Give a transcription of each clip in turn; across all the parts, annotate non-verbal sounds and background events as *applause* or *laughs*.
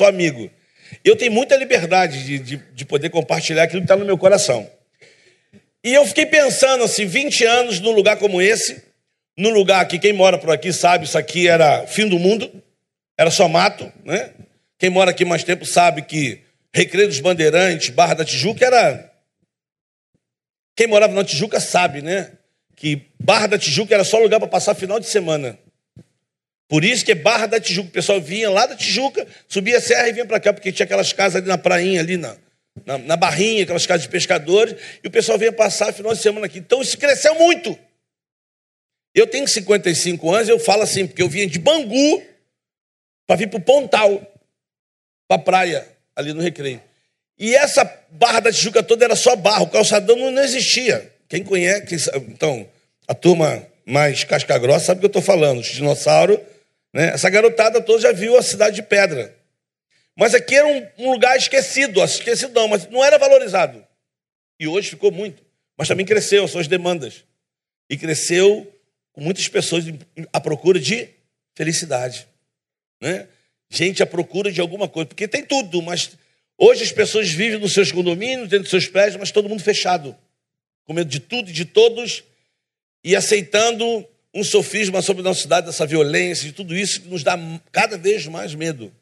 sou amigo. Eu tenho muita liberdade de, de, de poder compartilhar aquilo que está no meu coração. E eu fiquei pensando assim, 20 anos num lugar como esse, num lugar que quem mora por aqui sabe, isso aqui era fim do mundo, era só mato, né? Quem mora aqui mais tempo sabe que Recreio dos Bandeirantes, Barra da Tijuca era. Quem morava na Tijuca sabe, né? Que Barra da Tijuca era só lugar para passar final de semana. Por isso que é Barra da Tijuca. O pessoal vinha lá da Tijuca, subia a serra e vinha para cá, porque tinha aquelas casas ali na prainha, ali na, na, na, Barrinha, aquelas casas de pescadores, e o pessoal vinha passar final de semana aqui. Então isso cresceu muito. Eu tenho 55 anos, eu falo assim, porque eu vinha de Bangu para vir para o Pontal, para a praia, ali no Recreio. E essa Barra da Tijuca toda era só barro, o calçadão não, existia. Quem conhece, então, a turma mais casca grossa sabe o que eu estou falando, os dinossauros né? Essa garotada toda já viu a cidade de pedra. Mas aqui era um, um lugar esquecido, esquecido não, mas não era valorizado. E hoje ficou muito. Mas também cresceu as suas demandas. E cresceu com muitas pessoas à procura de felicidade. Né? Gente à procura de alguma coisa. Porque tem tudo, mas hoje as pessoas vivem nos seus condomínios, dentro dos seus prédios, mas todo mundo fechado. Com medo de tudo e de todos. E aceitando um sofisma sobre a nossa cidade, dessa violência, de tudo isso que nos dá cada vez mais medo.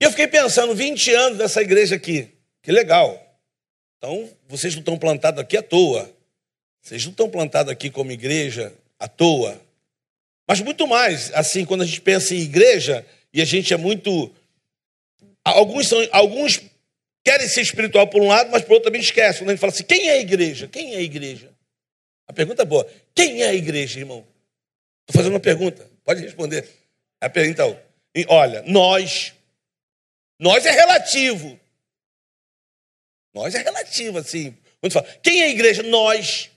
E eu fiquei pensando, 20 anos dessa igreja aqui, que legal. Então, vocês não estão plantados aqui à toa. Vocês não estão plantados aqui como igreja à toa. Mas muito mais, assim, quando a gente pensa em igreja, e a gente é muito. Alguns, são, alguns querem ser espiritual por um lado, mas por outro também esquecem. Quando a gente fala assim, quem é a igreja? Quem é a igreja? A pergunta é boa. Quem é a igreja, irmão? Estou fazendo uma pergunta. Pode responder. Então, olha, nós. Nós é relativo. Nós é relativo, assim. Quando fala, quem é a igreja? Nós.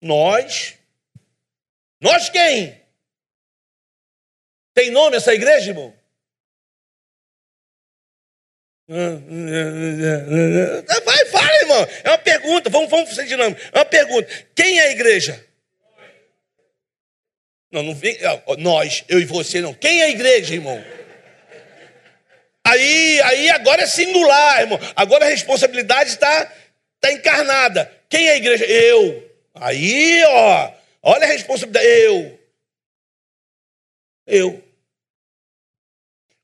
Nós. Nós quem? Tem nome essa igreja, irmão? Vai, fala, irmão. É uma pergunta. Vamos, vamos ser dinâmicos. É uma pergunta. Quem é a igreja? Não, não vem. Nós, eu e você, não. Quem é a igreja, irmão? Aí, aí agora é singular, irmão. Agora a responsabilidade está tá encarnada. Quem é a igreja? Eu. Aí, ó. Olha a responsabilidade. Eu. Eu.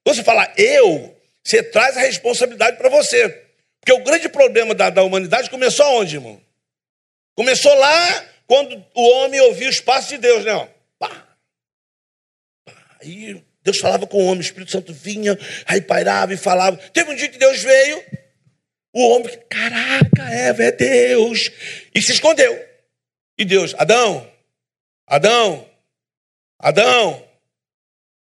Você falar eu, você traz a responsabilidade para você. Porque o grande problema da, da humanidade começou onde, irmão? Começou lá quando o homem ouviu os passos de Deus, né? Aí Deus falava com o homem, o Espírito Santo vinha, aí pairava e falava. Teve um dia que Deus veio, o homem, caraca, Eva, é Deus. E se escondeu. E Deus, Adão, Adão, Adão,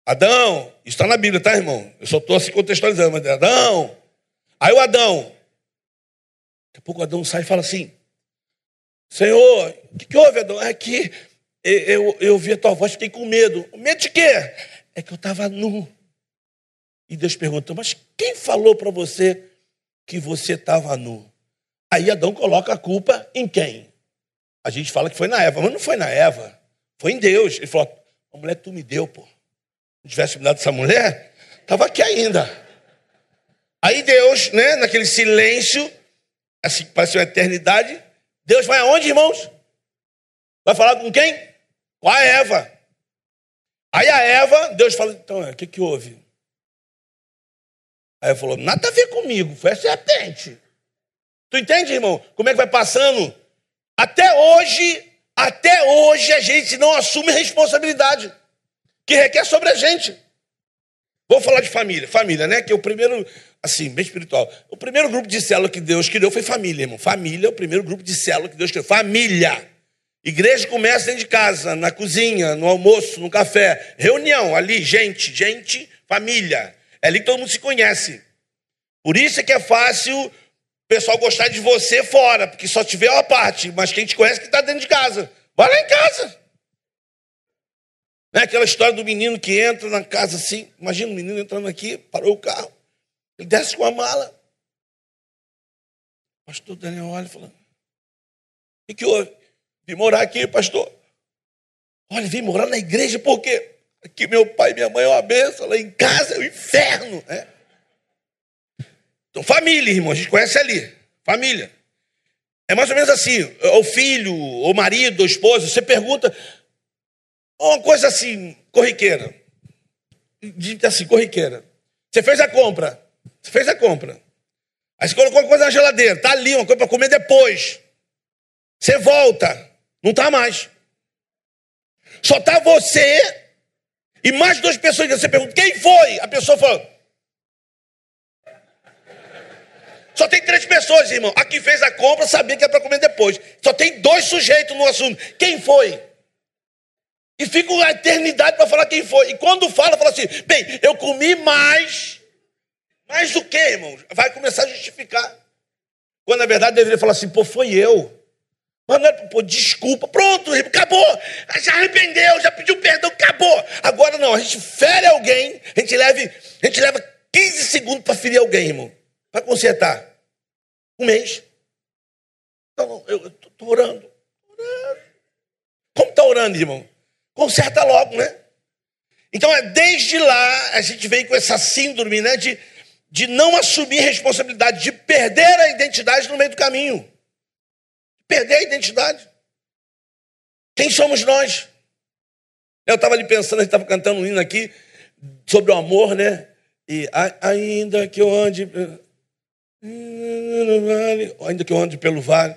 Adão, isso está na Bíblia, tá, irmão? Eu só estou assim contextualizando, mas Adão. Aí o Adão, daqui a pouco o Adão sai e fala assim: Senhor, o que, que houve, Adão? É que eu, eu, eu ouvi a tua voz, fiquei com medo. Medo de quê? É que eu estava nu. E Deus perguntou: Mas quem falou para você que você estava nu? Aí Adão coloca a culpa em quem? A gente fala que foi na Eva, mas não foi na Eva, foi em Deus. Ele falou: A mulher tu me deu, pô tivesse me dado essa mulher, estava aqui ainda. Aí Deus, né, naquele silêncio, assim, parece uma eternidade, Deus vai aonde, irmãos? Vai falar com quem? Com a Eva. Aí a Eva, Deus fala, então, o que, que houve? Aí ela falou, nada a ver comigo, foi a serpente. Tu entende, irmão? Como é que vai passando? Até hoje, até hoje a gente não assume responsabilidade que requer sobre a gente. Vou falar de família. Família, né? Que é o primeiro, assim, bem espiritual. O primeiro grupo de célula que Deus criou foi família, irmão. Família é o primeiro grupo de célula que Deus criou. Família. Igreja começa dentro de casa, na cozinha, no almoço, no café. Reunião, ali, gente, gente, família. É ali que todo mundo se conhece. Por isso é que é fácil o pessoal gostar de você fora, porque só tiver uma parte, mas quem te conhece que está dentro de casa. Vai lá em casa. É aquela história do menino que entra na casa assim. Imagina o menino entrando aqui, parou o carro. Ele desce com a mala. O pastor Daniel olha e fala: O que, que houve? Vim morar aqui, pastor. Olha, vim morar na igreja por quê? Aqui meu pai e minha mãe é uma benção, lá em casa é o inferno. inferno. É. Então, família, irmão, a gente conhece ali. Família. É mais ou menos assim: o filho, o marido, o esposo, você pergunta uma coisa assim, corriqueira. Assim, corriqueira. Você fez a compra. Você fez a compra. Aí você colocou uma coisa na geladeira. Tá ali, uma coisa para comer depois. Você volta. Não tá mais. Só tá você e mais duas pessoas. Você pergunta, quem foi? A pessoa fala. Só tem três pessoas, irmão. A que fez a compra sabia que é para comer depois. Só tem dois sujeitos no assunto. Quem foi? E fica uma eternidade para falar quem foi. E quando fala, fala assim: bem, eu comi mais. Mais do que, irmão? Vai começar a justificar. Quando na verdade deveria falar assim: pô, foi eu. Mas não é, pô, desculpa, pronto, acabou. Já arrependeu, já pediu perdão, acabou. Agora não, a gente fere alguém, a gente leva, a gente leva 15 segundos para ferir alguém, irmão. Para consertar. Um mês. Então, eu estou orando, orando. Como está orando, irmão? Conserta logo, né? Então, é desde lá, a gente vem com essa síndrome, né? De, de não assumir responsabilidade, de perder a identidade no meio do caminho. Perder a identidade. Quem somos nós? Eu estava ali pensando, a gente estava cantando um hino aqui sobre o amor, né? E ainda que eu ande vale, ainda que eu ande pelo vale,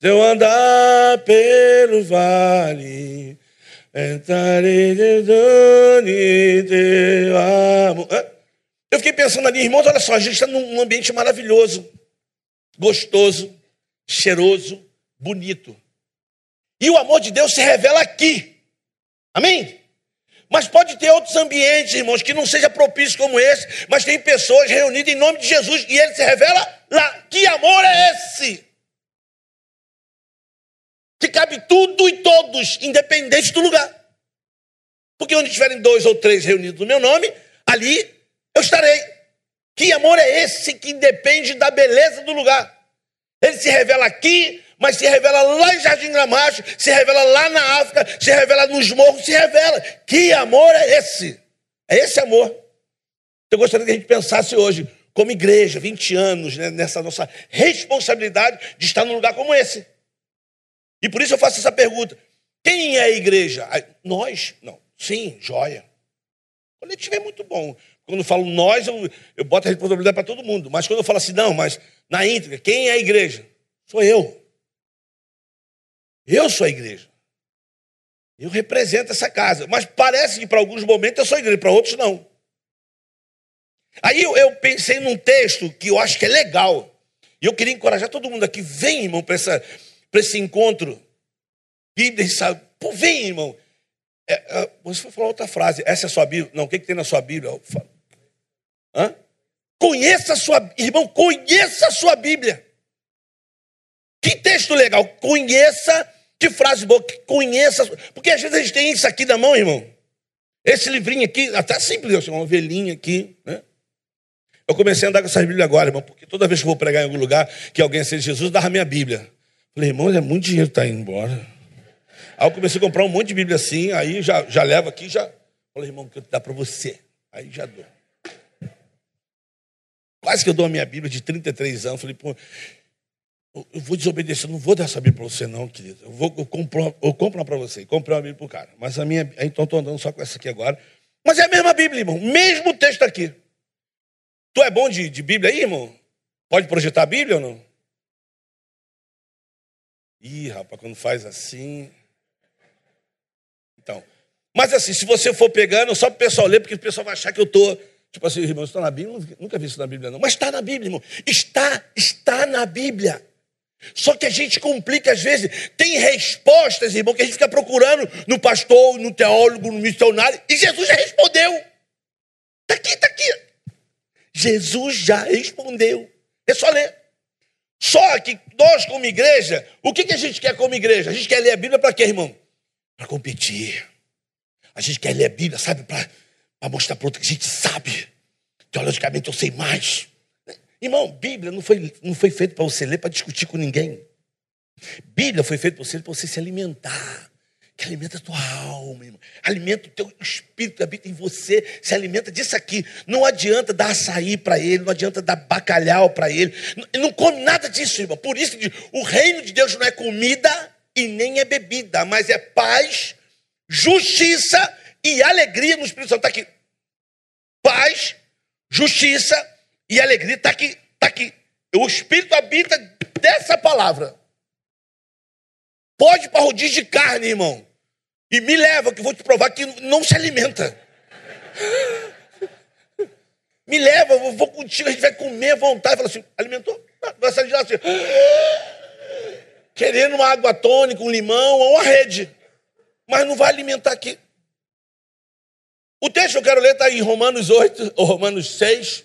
se eu andar pelo vale, Eu fiquei pensando ali, irmãos, olha só, a gente está num ambiente maravilhoso, gostoso, cheiroso, bonito. E o amor de Deus se revela aqui. Amém? Mas pode ter outros ambientes, irmãos, que não seja propício como esse, mas tem pessoas reunidas em nome de Jesus e ele se revela lá. Que amor é esse? Que cabe tudo e todos, independente do lugar. Porque onde estiverem dois ou três reunidos no meu nome, ali eu estarei. Que amor é esse que depende da beleza do lugar? Ele se revela aqui, mas se revela lá em Jardim Gramacho, se revela lá na África, se revela nos morros, se revela. Que amor é esse? É esse amor. Eu gostaria que a gente pensasse hoje, como igreja, 20 anos, né, nessa nossa responsabilidade de estar num lugar como esse. E por isso eu faço essa pergunta: quem é a igreja? Nós? Não. Sim, joia. O coletivo é muito bom. Quando eu falo nós, eu, eu boto a responsabilidade para todo mundo. Mas quando eu falo assim, não, mas na íntegra, quem é a igreja? Sou eu. Eu sou a igreja. Eu represento essa casa. Mas parece que para alguns momentos eu sou a igreja, para outros não. Aí eu, eu, pensei num texto que eu acho que é legal. E eu queria encorajar todo mundo aqui. Vem, irmão, para esse encontro. Bíblia, sabe? Pô, vem, irmão. É, é, você foi falar outra frase. Essa é a sua Bíblia? Não, o que, que tem na sua Bíblia? Hã? Conheça a sua, irmão, conheça a sua Bíblia. Que texto legal. Conheça que frase boa, conheça. Porque às vezes a gente tem isso aqui na mão, irmão. Esse livrinho aqui, até simples, assim, uma ovelhinha aqui, né? Eu comecei a andar com essa Bíblia agora, irmão, porque toda vez que eu vou pregar em algum lugar que alguém seja Jesus, dava a minha Bíblia. Falei, irmão, é muito dinheiro que está indo embora. Aí eu comecei a comprar um monte de Bíblia assim, aí já, já levo aqui, já. Falei, irmão, que eu dar para você. Aí já dou. Quase que eu dou a minha Bíblia de 33 anos. Falei, pô, eu vou desobedecer, não vou dar essa Bíblia para você, não, querido. Eu, vou, eu, compro, eu compro uma para você. Comprei uma Bíblia para o cara. Mas a minha. Então estou andando só com essa aqui agora. Mas é a mesma Bíblia, irmão. Mesmo texto aqui. Tu é bom de, de Bíblia aí, irmão? Pode projetar a Bíblia ou não? Ih, rapaz, quando faz assim. Então. Mas assim, se você for pegando, só para o pessoal ler, porque o pessoal vai achar que eu estou. Tipo assim, irmão, está na Bíblia? Nunca vi isso na Bíblia, não. Mas está na Bíblia, irmão. Está, está na Bíblia. Só que a gente complica às vezes. Tem respostas, irmão, que a gente fica procurando no pastor, no teólogo, no missionário, e Jesus já respondeu. Está aqui, está aqui. Jesus já respondeu. É só ler. Só que nós, como igreja, o que, que a gente quer como igreja? A gente quer ler a Bíblia para quê, irmão? Para competir. A gente quer ler a Bíblia, sabe, para mostrar para outro que a gente sabe. Teologicamente eu sei mais. Irmão, Bíblia não foi, não foi feito para você ler para discutir com ninguém. Bíblia foi feita para você para você se alimentar que alimenta a tua alma, irmão. Alimenta o teu espírito que habita em você, se alimenta disso aqui. Não adianta dar açaí para ele, não adianta dar bacalhau para ele. Não, não come nada disso, irmão. Por isso que o reino de Deus não é comida e nem é bebida, mas é paz, justiça e alegria no Espírito Santo. Está aqui. Paz, justiça e alegria. Está aqui, está aqui. O Espírito habita dessa palavra. Pode para rodízio de carne, irmão. E me leva, que eu vou te provar que não se alimenta. Me leva, eu vou contigo, a gente vai comer à vontade. Fala assim, alimentou? Vai sair de lá assim. Querendo uma água tônica, um limão ou uma rede. Mas não vai alimentar aqui. O texto que eu quero ler está em Romanos 8, ou Romanos 6.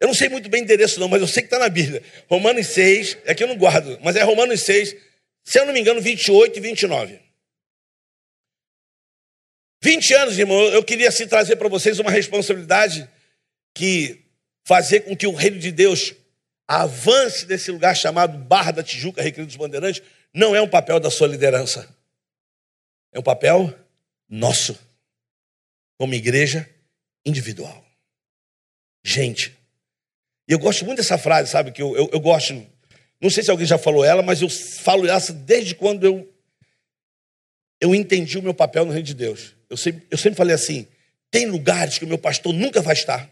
Eu não sei muito bem o endereço, não, mas eu sei que está na Bíblia. Romanos 6, aqui é eu não guardo, mas é Romanos 6, se eu não me engano, 28 e 29. 20 anos, irmão, eu queria assim trazer para vocês uma responsabilidade que fazer com que o reino de Deus avance nesse lugar chamado Barra da Tijuca, Recreio dos Bandeirantes, não é um papel da sua liderança. É um papel nosso, como igreja individual. Gente, e eu gosto muito dessa frase, sabe? Que eu, eu, eu gosto não sei se alguém já falou ela, mas eu falo essa desde quando eu, eu entendi o meu papel no reino de Deus. Eu sempre, eu sempre falei assim: tem lugares que o meu pastor nunca vai estar,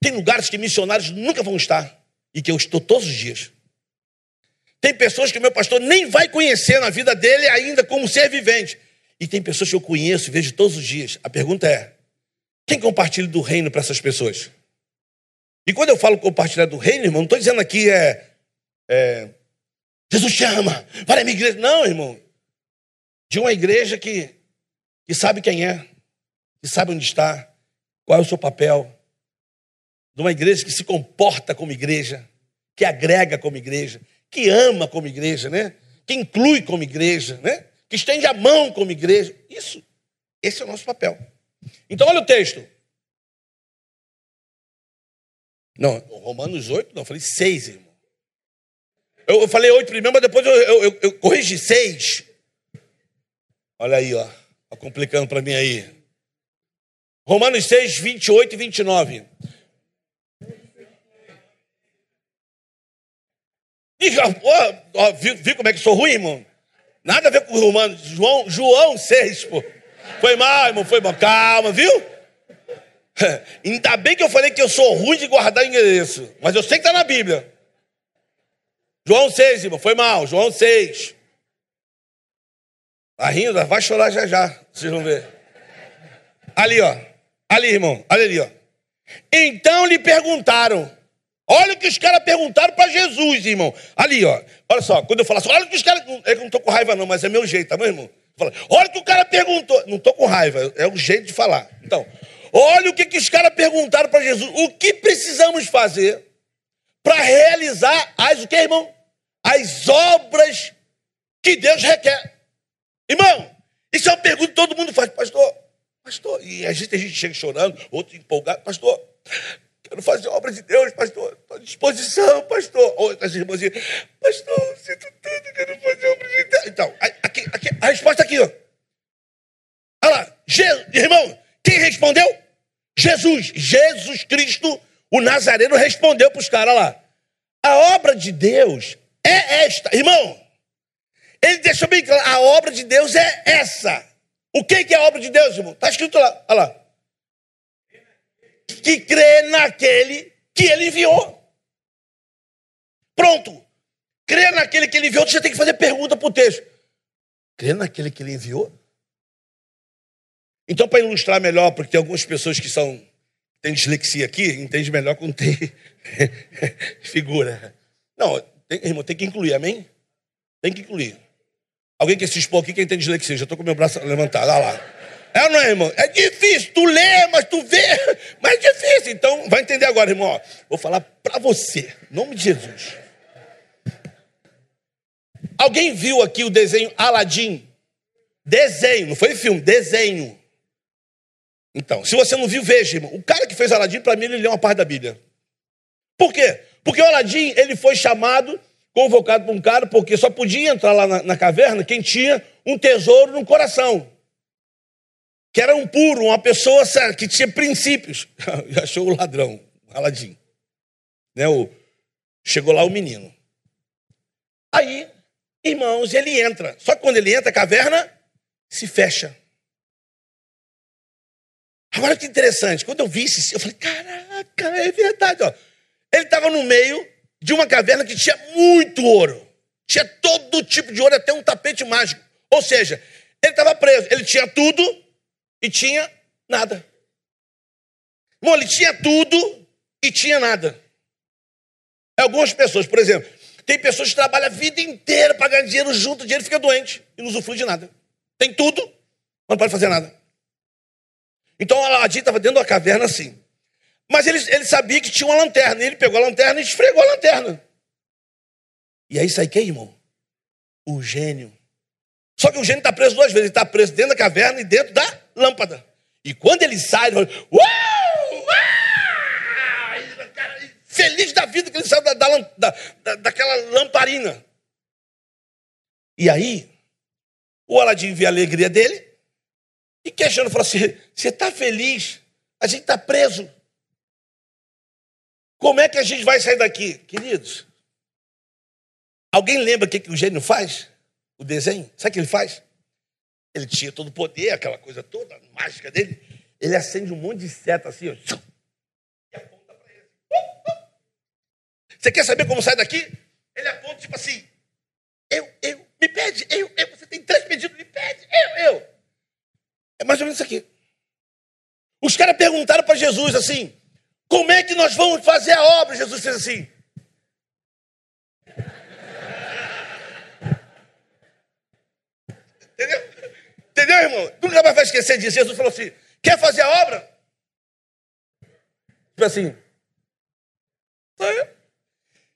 tem lugares que missionários nunca vão estar, e que eu estou todos os dias. Tem pessoas que o meu pastor nem vai conhecer na vida dele ainda como ser vivente. E tem pessoas que eu conheço e vejo todos os dias. A pergunta é: quem compartilha do reino para essas pessoas? E quando eu falo compartilhar do reino, irmão, não estou dizendo aqui é é, Jesus chama, para a minha igreja. Não, irmão. De uma igreja que, que sabe quem é, que sabe onde está, qual é o seu papel. De uma igreja que se comporta como igreja, que agrega como igreja, que ama como igreja, né? Que inclui como igreja, né? Que estende a mão como igreja. Isso, esse é o nosso papel. Então, olha o texto. Não, Romanos 8, não, falei 6, irmão. Eu, eu falei oito primeiro, mas depois eu, eu, eu, corrigi seis. Olha aí, ó. Tá complicando para mim aí. Romanos 6, 28 e 29. E, ó, ó, viu, viu, como é que sou ruim, irmão? Nada a ver com o Romano. João, João 6, pô. Foi mal, irmão, foi mal. Calma, viu? *laughs* Ainda bem que eu falei que eu sou ruim de guardar endereço. Mas eu sei que está na Bíblia. João 6, irmão, foi mal. João 6. Tá rindo? Vai chorar já já. Vocês vão ver. Ali, ó. Ali, irmão. Olha ali, ó. Então lhe perguntaram. Olha o que os caras perguntaram para Jesus, irmão. Ali, ó. Olha só, quando eu falo assim, olha o que os caras. É que eu não tô com raiva, não, mas é meu jeito, tá bom, irmão? Olha o que o cara perguntou. Não tô com raiva, é o jeito de falar. Então, olha o que, que os caras perguntaram para Jesus. O que precisamos fazer para realizar as o que, irmão? As obras que Deus requer. Irmão, isso é uma pergunta que todo mundo faz, pastor. Pastor, e a gente, a gente chega chorando, outro empolgado, pastor. Quero fazer a obra de Deus, pastor. Estou à disposição, pastor. Outras irmãzinhas, pastor, sinto tanto, quero fazer a obra de Deus. Então, aqui, aqui, a resposta aqui, ó. Olha lá, Je... irmão, quem respondeu? Jesus. Jesus Cristo o Nazareno respondeu para os caras lá: a obra de Deus é esta. Irmão, ele deixou bem claro: a obra de Deus é essa. O que é a obra de Deus, irmão? Está escrito lá, olha lá. Que crê naquele que ele enviou. Pronto. Crê naquele que ele enviou, você tem que fazer pergunta para o texto. Crê naquele que ele enviou? Então, para ilustrar melhor, porque tem algumas pessoas que são tem dislexia aqui, entende melhor quando tem *laughs* figura. Não, tem, irmão, tem que incluir, amém? Tem que incluir. Alguém quer se expor aqui, quem tem dislexia? Já estou com meu braço levantado, olha lá. É ou não é, irmão? É difícil, tu lê, mas tu vê, *laughs* mas é difícil. Então, vai entender agora, irmão. Vou falar para você, em nome de Jesus. Alguém viu aqui o desenho Aladim? Desenho, não foi filme, desenho. Então, se você não viu, veja, irmão. O cara que fez Aladim, para mim, ele leu uma parte da Bíblia. Por quê? Porque o Aladim, ele foi chamado convocado por um cara, porque só podia entrar lá na, na caverna quem tinha um tesouro no coração. Que era um puro, uma pessoa que tinha princípios. *laughs* Achou o ladrão, Aladim. Né, o, chegou lá o menino. Aí, irmãos, ele entra. Só que quando ele entra, a caverna se fecha. Agora que interessante, quando eu vi isso, eu falei: caraca, é verdade. Ó. Ele estava no meio de uma caverna que tinha muito ouro. Tinha todo tipo de ouro, até um tapete mágico. Ou seja, ele estava preso. Ele tinha tudo e tinha nada. Bom, ele tinha tudo e tinha nada. Algumas pessoas, por exemplo, tem pessoas que trabalham a vida inteira para ganhar dinheiro junto, o dinheiro fica doente e não usufrui de nada. Tem tudo, mas não pode fazer nada. Então Aladim estava dentro da caverna assim. Mas ele, ele sabia que tinha uma lanterna. E ele pegou a lanterna e esfregou a lanterna. E aí sai quem, irmão? O gênio. Só que o gênio está preso duas vezes. Ele está preso dentro da caverna e dentro da lâmpada. E quando ele sai, ele fala, uau! feliz da vida que ele saiu da, da, da, daquela lamparina. E aí, o Aladim vê a alegria dele e questiona, fala assim: você está feliz? A gente está preso. Como é que a gente vai sair daqui? Queridos, alguém lembra o que, que o gênio faz? O desenho? Sabe o que ele faz? Ele tinha todo o poder, aquela coisa toda, mágica dele. Ele acende um monte de seta assim, ó, e aponta para ele. Você quer saber como sai daqui? Ele aponta tipo assim: eu, eu, me pede, eu, eu. Você tem três pedidos, me pede, eu, eu. É mais ou menos isso aqui. Os caras perguntaram para Jesus assim: como é que nós vamos fazer a obra? Jesus fez assim. Entendeu? Entendeu, irmão? Nunca mais vai esquecer disso. Jesus falou assim: quer fazer a obra? Tipo assim.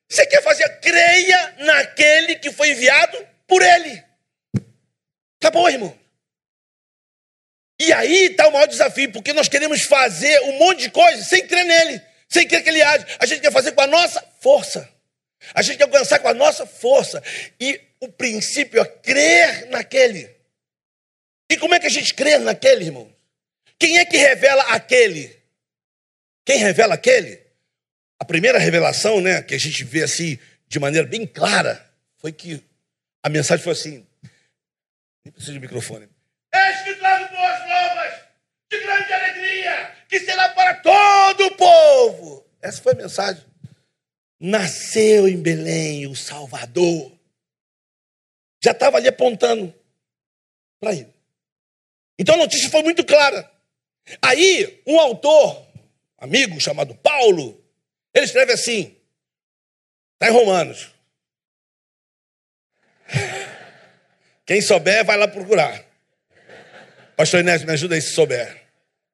Você quer fazer? Creia naquele que foi enviado por ele. Acabou, irmão. E aí está o maior desafio, porque nós queremos fazer um monte de coisa sem crer nele, sem crer que ele age. A gente quer fazer com a nossa força. A gente quer alcançar com a nossa força. E o princípio é crer naquele. E como é que a gente crê naquele, irmão? Quem é que revela aquele? Quem revela aquele? A primeira revelação, né, que a gente vê assim de maneira bem clara, foi que a mensagem foi assim. Nem precisa de microfone. Eis que trago boas novas de grande que será para todo o povo. Essa foi a mensagem. Nasceu em Belém o Salvador. Já estava ali apontando para ele. Então a notícia foi muito clara. Aí, um autor, amigo chamado Paulo, ele escreve assim: está em Romanos. Quem souber, vai lá procurar. Pastor Inés, me ajuda aí se souber.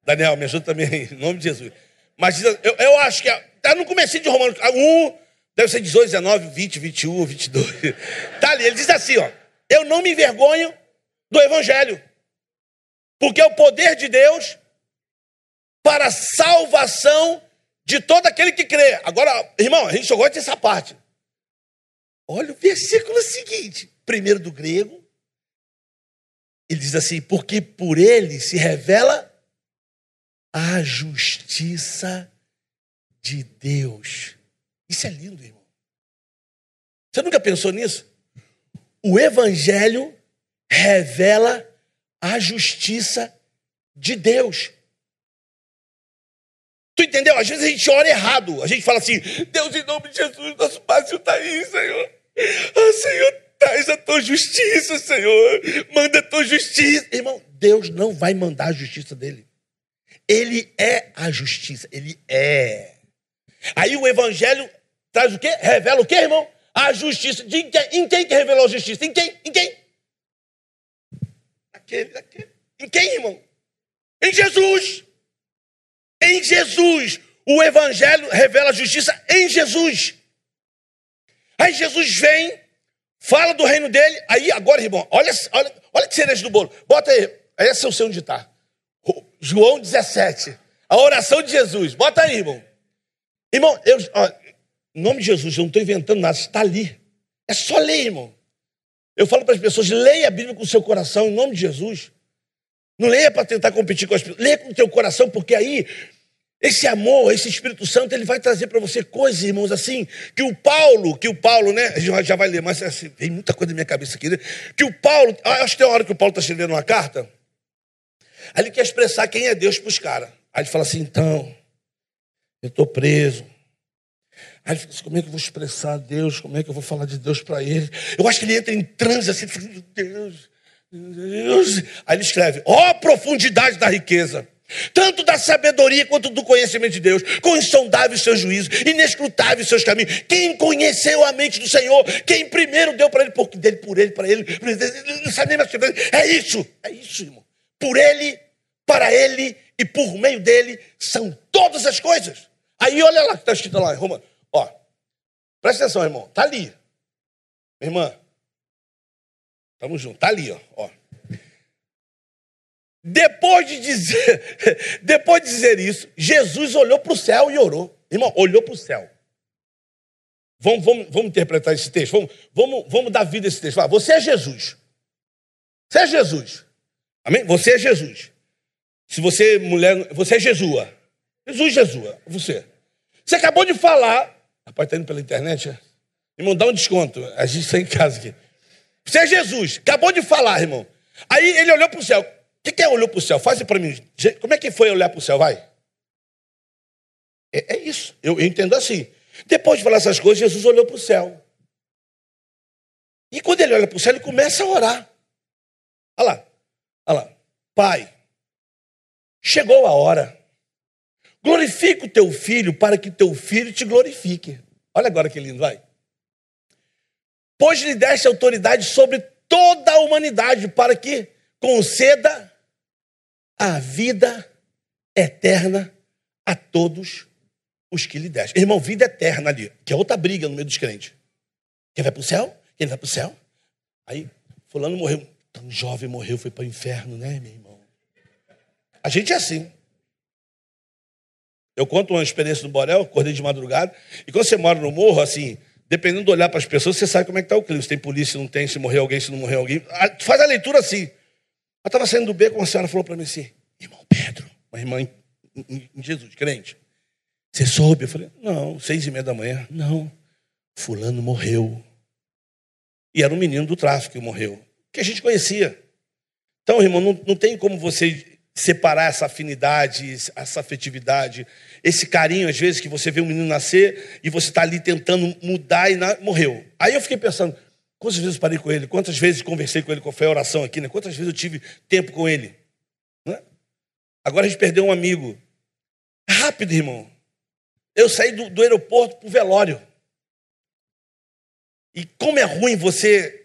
Daniel, me ajuda também, em nome de Jesus. Mas eu, eu acho que está no começo de Romanos 1, deve ser 18, 19, 20, 21, 22. Está ali, ele diz assim, ó. Eu não me envergonho do Evangelho, porque é o poder de Deus para a salvação de todo aquele que crê. Agora, irmão, a gente só gosta dessa parte. Olha o versículo seguinte, primeiro do grego, ele diz assim: porque por ele se revela a justiça de Deus. Isso é lindo, irmão. Você nunca pensou nisso? O Evangelho revela a justiça de Deus. Tu entendeu? Às vezes a gente ora errado. A gente fala assim: Deus, em nome de Jesus, nosso Pai está aí, Senhor. Ah, Senhor, Traz a tua justiça, Senhor. Manda a tua justiça. Irmão, Deus não vai mandar a justiça dele. Ele é a justiça. Ele é. Aí o evangelho traz o quê? Revela o quê, irmão? A justiça. De quem? Em quem que revelou a justiça? Em quem? Em quem? Aquele, aquele. Em quem, irmão? Em Jesus. Em Jesus. O evangelho revela a justiça em Jesus. Aí Jesus vem Fala do reino dele. Aí, agora, irmão, olha, olha, olha que cereja do bolo. Bota aí. É o seu onde está. João 17. A oração de Jesus. Bota aí, irmão. Irmão, eu, ó, em nome de Jesus, eu não estou inventando nada. Está ali. É só ler, irmão. Eu falo para as pessoas: leia a Bíblia com o seu coração, em nome de Jesus. Não leia para tentar competir com as pessoas. Leia com o teu coração, porque aí esse amor, esse Espírito Santo, ele vai trazer para você coisas, irmãos, assim, que o Paulo, que o Paulo, né, já, já vai ler, mas assim, tem muita coisa na minha cabeça aqui, né? Que o Paulo, acho que tem uma hora que o Paulo está escrevendo uma carta, aí ele quer expressar quem é Deus para os caras. Aí ele fala assim, então, eu estou preso. Aí ele fala assim, como é que eu vou expressar Deus? Como é que eu vou falar de Deus para ele? Eu acho que ele entra em transe assim, Deus, Deus. Aí ele escreve, ó oh, profundidade da riqueza tanto da sabedoria quanto do conhecimento de Deus, com insondáveis seus juízos, inescrutáveis seus caminhos. Quem conheceu a mente do Senhor, quem primeiro deu para ele, porque dele, por ele, para ele, não sabe nem mais É isso, é isso, irmão. Por ele, para ele e por meio dele são todas as coisas. Aí olha lá que está escrito lá em Roma. Ó, presta atenção, irmão. Está ali. irmã, estamos juntos. Está ali, ó. ó. Depois de dizer, *laughs* depois de dizer isso, Jesus olhou para o céu e orou. Irmão, olhou para o céu. Vamos, vamos, vamos interpretar esse texto. Vamos, vamos, vamos dar vida a esse texto. Fala, você é Jesus. Você é Jesus. Amém? Você é Jesus. Se você, mulher, você é Jesus. Jesus, Jesus. Você. Você acabou de falar. Rapaz, está indo pela internet? É? Irmão, dá um desconto. A gente está em casa aqui. Você é Jesus. Acabou de falar, irmão. Aí ele olhou para o céu. O que, que é olhou para o céu? Faz para mim. Como é que foi olhar para o céu? Vai. É, é isso. Eu, eu, entendo assim. Depois de falar essas coisas, Jesus olhou para o céu. E quando ele olha para o céu, ele começa a orar. Olha lá. Olha lá. Pai, chegou a hora. Glorifica o teu filho para que teu filho te glorifique. Olha agora que lindo, vai. Pois lhe deste autoridade sobre toda a humanidade para que conceda a vida eterna a todos os que lhe deste. Irmão, vida eterna ali, que é outra briga no meio dos crentes. Quem vai para o céu? Quem vai para o céu? Aí, fulano morreu. Tão jovem morreu, foi para o inferno, né, meu irmão? A gente é assim. Eu conto uma experiência no Borel, acordei de madrugada, e quando você mora no morro, assim, dependendo do olhar para as pessoas, você sabe como é que está o clima. Se tem polícia, se não tem, se morreu alguém, se não morreu alguém. Faz a leitura assim. Eu estava saindo do beco, uma senhora falou para mim assim, irmão Pedro, uma irmã em, em, em Jesus, crente. Você soube? Eu falei, não, seis e meia da manhã. Não, fulano morreu. E era um menino do tráfico que morreu, que a gente conhecia. Então, irmão, não, não tem como você separar essa afinidade, essa afetividade, esse carinho, às vezes, que você vê um menino nascer e você está ali tentando mudar e na... morreu. Aí eu fiquei pensando, Quantas vezes parei com ele? Quantas vezes conversei com ele? Qual foi a oração aqui? Né? Quantas vezes eu tive tempo com ele? Né? Agora a gente perdeu um amigo. Rápido, irmão. Eu saí do, do aeroporto para o velório. E como é ruim você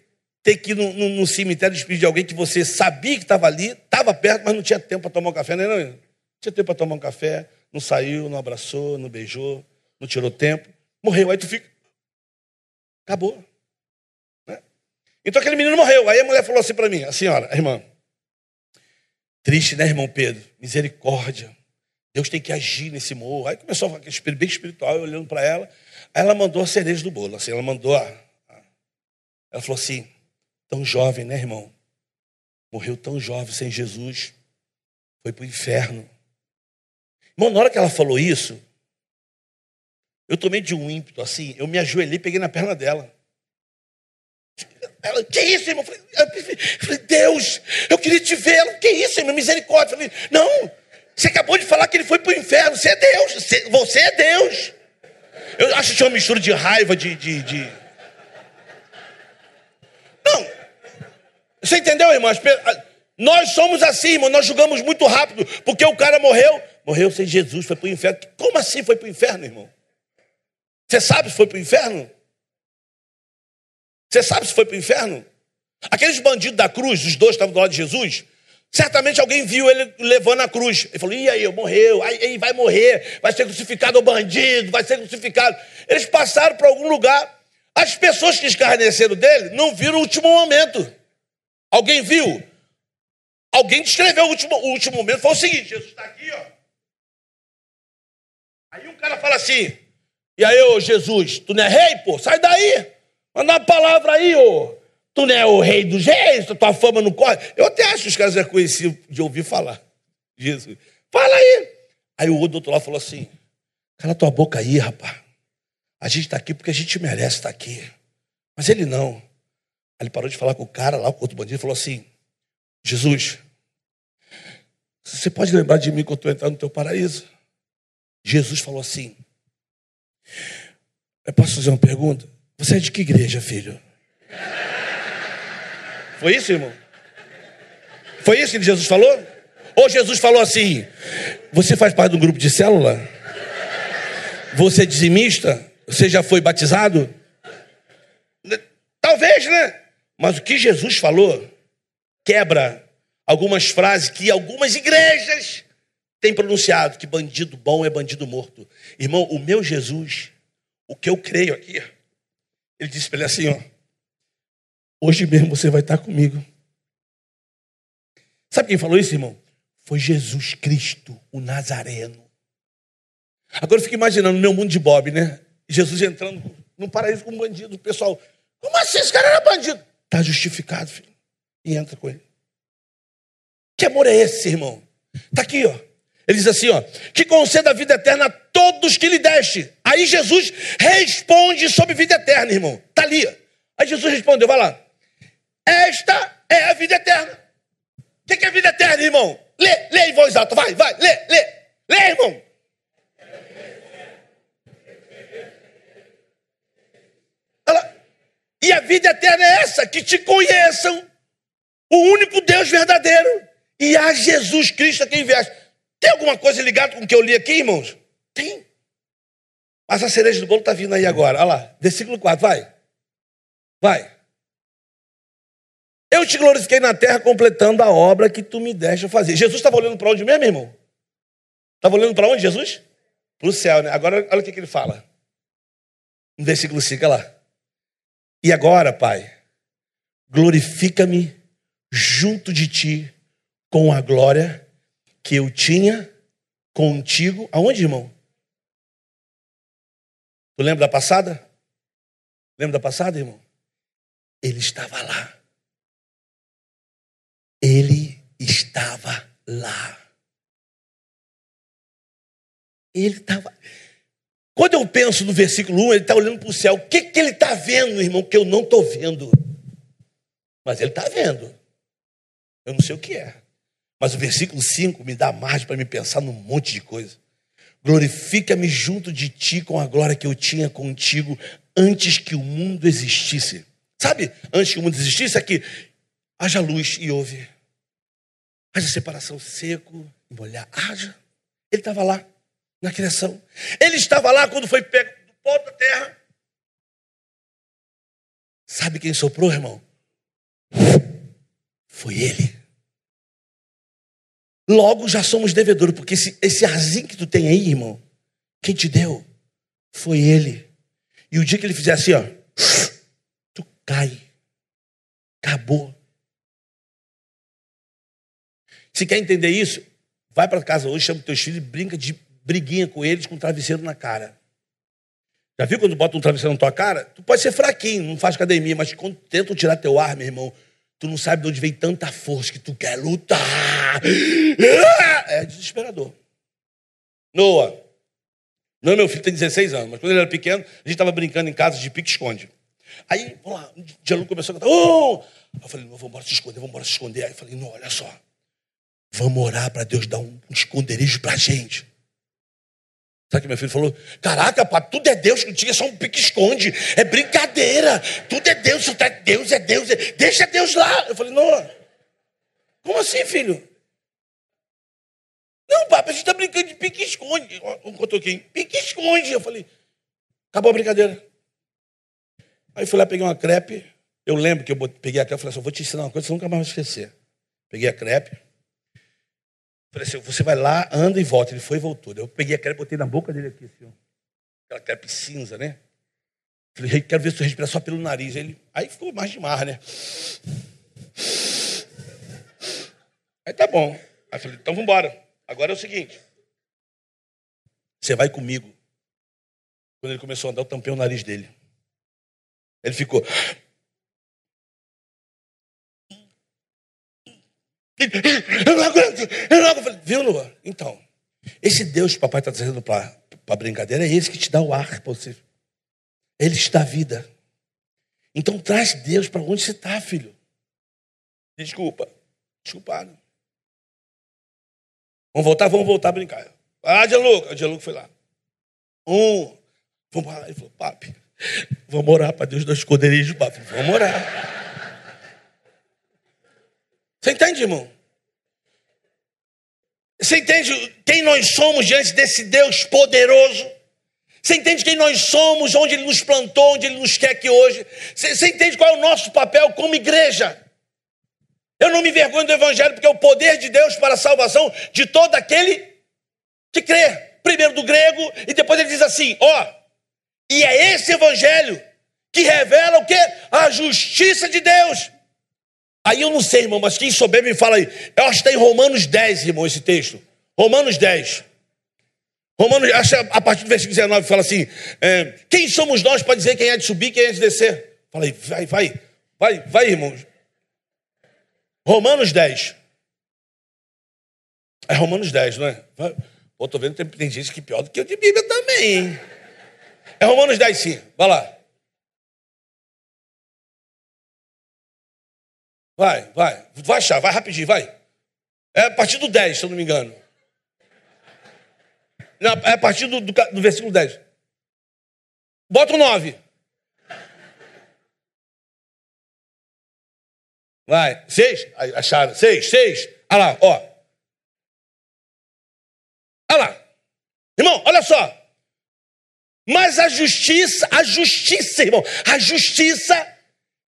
ter que ir no, no, no cemitério despedir de alguém que você sabia que estava ali, estava perto, mas não tinha tempo para tomar um café, não, é, não, não tinha tempo para tomar um café, não saiu, não abraçou, não beijou, não tirou tempo, morreu. Aí tu fica. Acabou. Então aquele menino morreu. Aí a mulher falou assim para mim, a senhora, a irmã. Triste, né, irmão Pedro? Misericórdia. Deus tem que agir nesse morro. Aí começou a falar bem espiritual, eu olhando para ela. Aí ela mandou a cereja do bolo. Assim, ela mandou a. Ela falou assim: tão jovem, né, irmão? Morreu tão jovem sem Jesus. Foi para o inferno. Irmão, na hora que ela falou isso, eu tomei de um ímpeto assim, eu me ajoelhei e peguei na perna dela. Ela, que isso, irmão? Eu falei, Deus, eu queria te ver. Ela, que isso, irmão? Misericórdia. Eu falei, não, você acabou de falar que ele foi para o inferno. Você é Deus. Você é Deus. Eu acho que tinha uma mistura de raiva, de, de, de... Você entendeu, irmão? Nós somos assim, irmão. Nós julgamos muito rápido. Porque o cara morreu. Morreu sem Jesus, foi para o inferno. Como assim foi para o inferno, irmão? Você sabe se foi para o inferno? Você sabe se foi para o inferno? Aqueles bandidos da cruz, os dois estavam do lado de Jesus, certamente alguém viu ele levando a cruz. Ele falou: e aí, morreu, aí vai morrer, vai ser crucificado o bandido, vai ser crucificado. Eles passaram para algum lugar. As pessoas que escarneceram dele não viram o último momento. Alguém viu? Alguém descreveu o último, o último momento. Foi o seguinte: Jesus está aqui, ó. Aí um cara fala assim: e aí, ô Jesus, tu não é rei, pô? Sai daí. Manda uma palavra aí, ô. Tu não é o rei dos reis, tua fama não corre. Eu até acho que os caras já conheciam de ouvir falar. Jesus. Fala aí. Aí o outro lado falou assim: Cala tua boca aí, rapaz. A gente está aqui porque a gente merece estar aqui. Mas ele não. Ele parou de falar com o cara lá, o outro bandido, e falou assim: Jesus, você pode lembrar de mim quando eu entrar no teu paraíso? Jesus falou assim: Eu posso fazer uma pergunta? Você é de que igreja, filho? Foi isso, irmão? Foi isso que Jesus falou? Ou Jesus falou assim: Você faz parte de um grupo de célula? Você é dizimista? Você já foi batizado? Talvez, né? Mas o que Jesus falou quebra algumas frases que algumas igrejas têm pronunciado: que bandido bom é bandido morto. Irmão, o meu Jesus, o que eu creio aqui, ele disse para ele assim: ó, hoje mesmo você vai estar comigo. Sabe quem falou isso, irmão? Foi Jesus Cristo, o Nazareno. Agora eu fico imaginando meu mundo de Bob, né? Jesus entrando no paraíso com um bandido, o pessoal, como assim? Esse cara era bandido. Está justificado, filho. E entra com ele. Que amor é esse, irmão? Está aqui, ó. Ele diz assim, ó, que conceda a vida eterna a todos que lhe deste. Aí Jesus responde sobre vida eterna, irmão. Está ali. Aí Jesus respondeu, vai lá. Esta é a vida eterna. O que é vida eterna, irmão? Lê, lê em voz alta, vai, vai, lê, lê. Lê, irmão. E a vida eterna é essa: que te conheçam, o único Deus verdadeiro, e a Jesus Cristo a quem enviaste. Tem alguma coisa ligada com o que eu li aqui, irmãos? Tem. Mas a cereja do bolo está vindo aí agora. Olha lá, versículo 4, vai. Vai. Eu te glorifiquei na terra completando a obra que tu me deste fazer. Jesus estava olhando para onde mesmo, irmão? Estava olhando para onde, Jesus? Para o céu, né? Agora, olha o que, que ele fala. No versículo 5, olha lá. E agora, Pai, glorifica-me junto de ti com a glória que eu tinha contigo. Aonde, irmão? Tu lembra da passada? Lembra da passada, irmão? Ele estava lá. Ele estava lá. Ele estava. Quando eu penso no versículo 1, ele está olhando para o céu. O que, que ele está vendo, irmão, que eu não estou vendo? Mas ele está vendo. Eu não sei o que é. Mas o versículo 5 me dá margem para me pensar num monte de coisa. Glorifica-me junto de ti com a glória que eu tinha contigo antes que o mundo existisse. Sabe, antes que o mundo existisse, aqui, haja luz e houve. Haja separação seco e molhar. Haja. Ele estava lá na criação. Ele estava lá quando foi pego do pó da terra. Sabe quem soprou, irmão? Foi ele. Logo já somos devedores, porque esse, esse arzinho que tu tem aí, irmão, quem te deu foi ele. E o dia que ele fizer assim, ó, tu cai. Acabou. Se quer entender isso, vai para casa hoje, chama teus filhos e brinca de briguinha com eles com um travesseiro na cara. Já viu quando bota um travesseiro na tua cara? Tu pode ser fraquinho, não faz academia, mas quando tentam tirar teu ar, meu irmão, tu não sabe de onde vem tanta força que tu quer lutar. É desesperador. Noah. Não, meu filho tem 16 anos, mas quando ele era pequeno, a gente estava brincando em casa de pique-esconde. Aí, vamos lá, um dia começou a cantar, oh! Eu falei, vamos embora se esconder, vamos embora se esconder. Aí eu falei, não, olha só, vamos orar para Deus dar um esconderijo para a gente. Sabe que meu filho falou? Caraca, pai, tudo é Deus, não tinha só um pique-esconde. É brincadeira. Tudo é Deus, é Deus, é Deus. É... Deixa Deus lá. Eu falei, não. Como assim, filho? Não, papai, a gente está brincando de pique-esconde. Um cotoquinho. Pique-esconde. Eu falei, acabou a brincadeira. Aí fui lá, peguei uma crepe. Eu lembro que eu peguei a crepe e falei assim, eu vou te ensinar uma coisa, você nunca mais vai esquecer. Peguei a crepe, Falei assim, você vai lá, anda e volta. Ele foi e voltou. Eu peguei a crepe e botei na boca dele aqui, assim, ó. Aquela crepe cinza, né? Falei, quero ver se tu respira só pelo nariz. Ele, aí ficou mais de mar, né? Aí tá bom. Aí falei, então vamos embora. Agora é o seguinte. Você vai comigo. Quando ele começou a andar, eu tampei o nariz dele. Ele ficou. Eu não aguento, eu não aguento. Viu, Lua? Então, esse Deus que o papai está trazendo para a brincadeira é esse que te dá o ar possível. Ele te dá vida. Então traz Deus para onde você está, filho. Desculpa. Desculpado. Vamos voltar? Vamos voltar a brincar. Ah, Gianluca. O Gianluca foi lá. Um. Vamos lá. Ele falou, papi, vamos orar para Deus dos esconderijos, papi. Vamos orar. Você entende, irmão? Você entende quem nós somos diante desse Deus poderoso? Você entende quem nós somos, onde Ele nos plantou, onde Ele nos quer aqui hoje? Você, você entende qual é o nosso papel como igreja? Eu não me vergonho do Evangelho, porque é o poder de Deus para a salvação de todo aquele que crê. Primeiro do grego, e depois ele diz assim: ó, e é esse Evangelho que revela o que? A justiça de Deus. Aí eu não sei, irmão, mas quem souber me fala aí. Eu acho que está em Romanos 10, irmão, esse texto. Romanos 10. Romanos, acho a partir do versículo 19 fala assim: é, quem somos nós para dizer quem é de subir quem é de descer? Fala aí, vai, vai, vai, vai, irmãos. Romanos 10. É Romanos 10, não é? Pô, tô vendo que tem gente que é pior do que eu de Bíblia também, hein? É Romanos 10, sim. Vai lá. Vai, vai. Vai achar, vai rapidinho, vai. É a partir do 10, se eu não me engano. É a partir do, do, do versículo 10. Bota o 9. Vai. 6. Acharam. 6, 6. Olha lá, ó. Olha lá. Irmão, olha só. Mas a justiça, a justiça, irmão, a justiça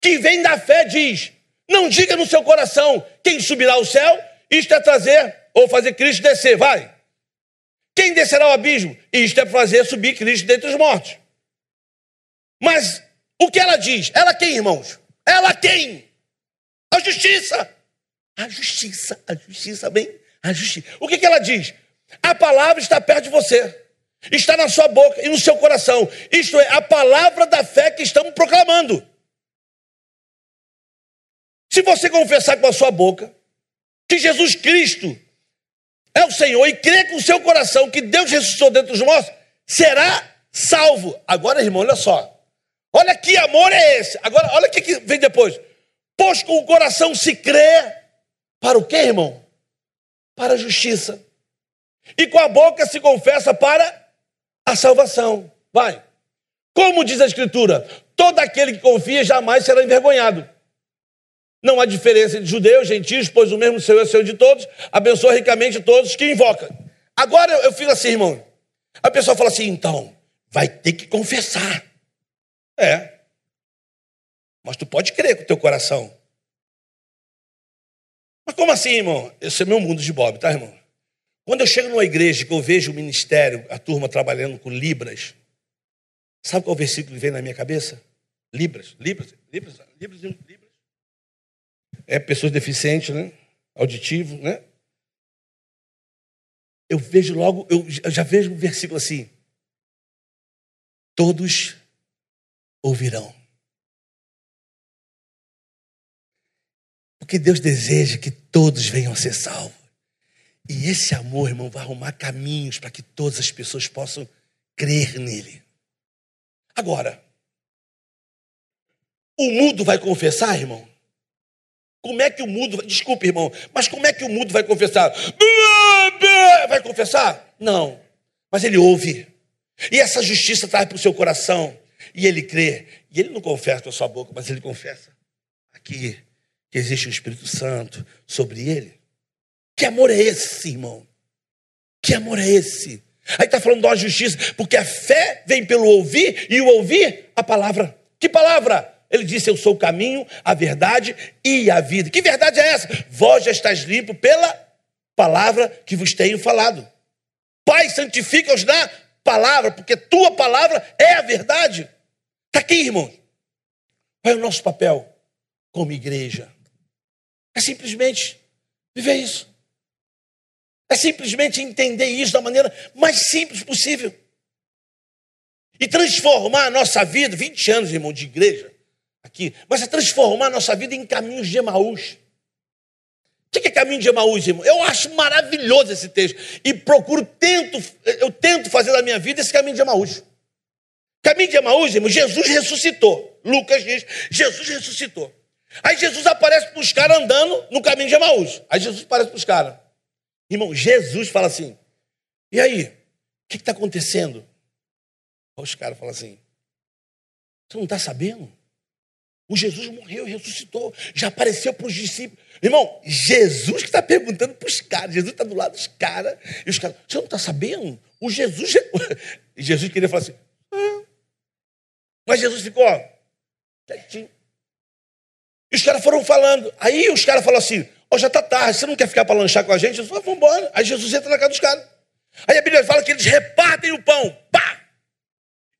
que vem da fé diz: não diga no seu coração quem subirá ao céu, isto é trazer ou fazer Cristo descer, vai. Quem descerá ao abismo? Isto é fazer subir Cristo dentre os mortos. Mas o que ela diz? Ela quem, irmãos? Ela quem? A justiça. A justiça, a justiça, bem, a justiça. O que, que ela diz? A palavra está perto de você, está na sua boca e no seu coração. Isto é, a palavra da fé que estamos proclamando. Se você confessar com a sua boca que Jesus Cristo é o Senhor e crê com o seu coração que Deus ressuscitou dentro dos mortos, será salvo. Agora, irmão, olha só. Olha que amor é esse. Agora, olha o que vem depois. Pois com o coração se crê para o quê, irmão? Para a justiça. E com a boca se confessa para a salvação. Vai. Como diz a Escritura, todo aquele que confia jamais será envergonhado. Não há diferença entre judeus gentios, pois o mesmo Senhor é Senhor de todos, abençoa ricamente todos que invocam. Agora eu, fico assim, irmão. A pessoa fala assim, então, vai ter que confessar. É. Mas tu pode crer com o teu coração. Mas como assim, irmão? Esse é meu mundo de Bob, tá, irmão? Quando eu chego numa igreja que eu vejo o ministério, a turma trabalhando com Libras, sabe qual versículo que vem na minha cabeça? Libras, Libras, Libras, Libras, Libras é pessoas deficientes, né? Auditivo, né? Eu vejo logo, eu já vejo um versículo assim. Todos ouvirão. Porque Deus deseja que todos venham a ser salvos. E esse amor, irmão, vai arrumar caminhos para que todas as pessoas possam crer nele. Agora, o mundo vai confessar, irmão? Como é que o mudo, desculpe, irmão, mas como é que o mudo vai confessar? Vai confessar? Não. Mas ele ouve. E essa justiça traz para o seu coração. E ele crê. E ele não confessa com a sua boca, mas ele confessa aqui que existe o Espírito Santo sobre ele. Que amor é esse, irmão? Que amor é esse? Aí está falando da justiça, porque a fé vem pelo ouvir e o ouvir a palavra. Que palavra? Ele disse: Eu sou o caminho, a verdade e a vida. Que verdade é essa? Vós já estás limpo pela palavra que vos tenho falado. Pai, santifica-os na palavra, porque tua palavra é a verdade. Está aqui, irmãos. Qual é o nosso papel como igreja? É simplesmente viver isso. É simplesmente entender isso da maneira mais simples possível. E transformar a nossa vida, 20 anos, irmão, de igreja, aqui, mas é transformar a nossa vida em caminhos de Emaús. O que é caminho de Emaús, irmão? Eu acho maravilhoso esse texto. E procuro, tento, eu tento fazer da minha vida esse caminho de Emaús. Caminho de Emaús, irmão, Jesus ressuscitou. Lucas diz, Jesus ressuscitou. Aí Jesus aparece para os caras andando no caminho de Emaús. Aí Jesus aparece para os caras. Irmão, Jesus fala assim, e aí, o que está acontecendo? Aí os caras falam assim, você não está sabendo? O Jesus morreu e ressuscitou, já apareceu para os discípulos. Irmão, Jesus que está perguntando para os caras, Jesus está do lado dos caras, e os caras, você não está sabendo? O Jesus. *laughs* Jesus queria falar assim, ah. mas Jesus ficou, ó, quietinho. E os caras foram falando. Aí os caras falaram assim: Ó, oh, já está tarde, você não quer ficar para lanchar com a gente? Jesus falou: vamos embora. Aí Jesus entra na casa dos caras. Aí a Bíblia fala que eles repartem o pão. Pá!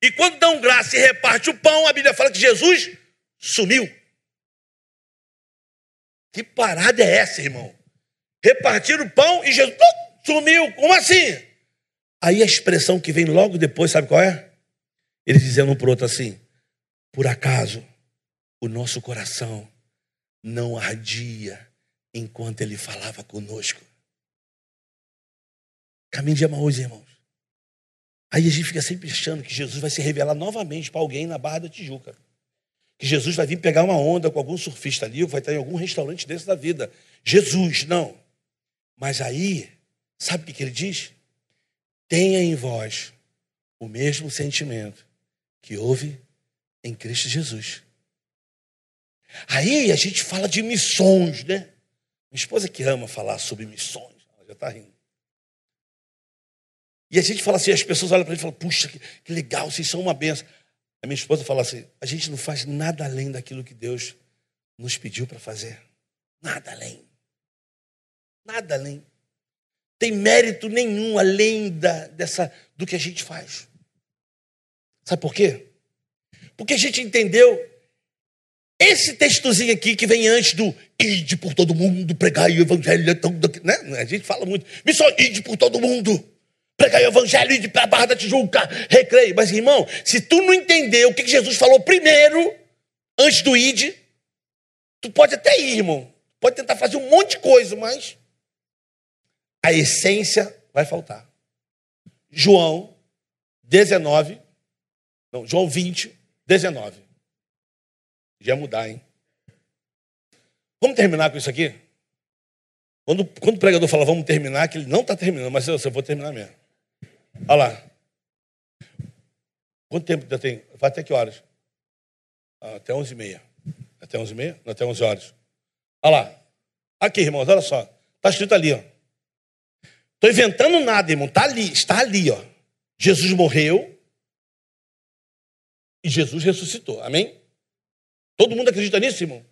E quando dão graça e reparte o pão, a Bíblia fala que Jesus sumiu. Que parada é essa, irmão? Repartir o pão e Jesus sumiu. Como assim? Aí a expressão que vem logo depois, sabe qual é? Eles dizendo um para o outro assim: por acaso o nosso coração não ardia enquanto ele falava conosco. Caminho de Emaús, irmãos. Aí a gente fica sempre achando que Jesus vai se revelar novamente para alguém na Barra da Tijuca. Que Jesus vai vir pegar uma onda com algum surfista ali, ou vai estar em algum restaurante desse da vida. Jesus, não. Mas aí, sabe o que ele diz? Tenha em vós o mesmo sentimento que houve em Cristo Jesus. Aí a gente fala de missões, né? Minha esposa que ama falar sobre missões, ela já está rindo. E a gente fala assim, as pessoas olham para gente e falam, puxa, que, que legal, vocês são uma benção. A minha esposa fala assim, a gente não faz nada além daquilo que Deus nos pediu para fazer. Nada além. Nada além. Tem mérito nenhum além da, dessa, do que a gente faz. Sabe por quê? Porque a gente entendeu esse textozinho aqui que vem antes do ide por todo mundo, pregar o evangelho, né? A gente fala muito, missão, ide por todo mundo, pregar o evangelho, ide para a Barra da Tijuca, recreio. Mas, irmão, se tu não entender o que Jesus falou primeiro, antes do ide, tu pode até ir, irmão. Pode tentar fazer um monte de coisa, mas a essência vai faltar. João 19, não, João 20, 19. Já mudar, hein? Vamos terminar com isso aqui? Quando, quando o pregador fala vamos terminar, que ele não está terminando, mas eu, eu vou terminar mesmo. Olha lá. Quanto tempo já tem? Vai até que horas? Ah, até 11 e meia. Até 11 e meia? Não, até 11 horas. Olha lá. Aqui, irmãos, olha só. Está escrito ali, ó. Estou inventando nada, irmão. Está ali, está ali, ó. Jesus morreu e Jesus ressuscitou. Amém? Todo mundo acredita nisso, irmão?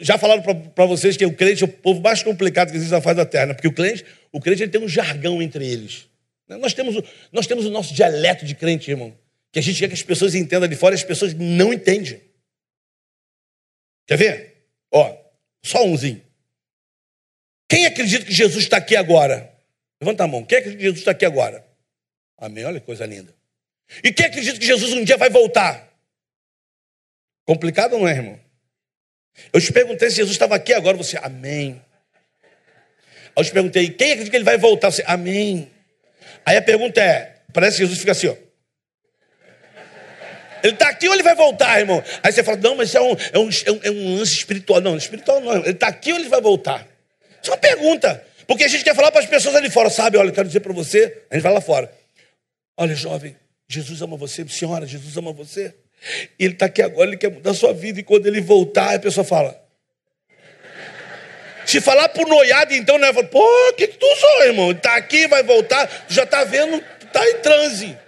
Já falaram para vocês que o crente é o povo mais complicado que existe na face da terra, né? porque o crente, o crente ele tem um jargão entre eles. Nós temos, nós temos o nosso dialeto de crente, irmão, que a gente quer que as pessoas entendam de fora e as pessoas não entendem. Quer ver? Ó, só umzinho. Quem acredita que Jesus está aqui agora? Levanta a mão. Quem acredita que Jesus está aqui agora? Amém? Olha que coisa linda. E quem acredita que Jesus um dia vai voltar? Complicado não é, irmão? Eu te perguntei se Jesus estava aqui agora, você, amém. Aí eu te perguntei, quem acredita que ele vai voltar? Você, amém. Aí a pergunta é, parece que Jesus fica assim, ó. Ele está aqui ou ele vai voltar, irmão? Aí você fala, não, mas isso é um, é um, é um lance espiritual. Não, espiritual não. Ele está aqui ou ele vai voltar? Isso é uma pergunta. Porque a gente quer falar para as pessoas ali fora, sabe? Olha, eu quero dizer para você, a gente vai lá fora. Olha, jovem, Jesus ama você. Senhora, Jesus ama você. Ele está aqui agora, ele quer mudar a sua vida. E quando ele voltar, a pessoa fala. Se falar por noiado, então, né? Pô, o que, que tu usou, irmão? Está aqui, vai voltar, já está vendo, está em transe.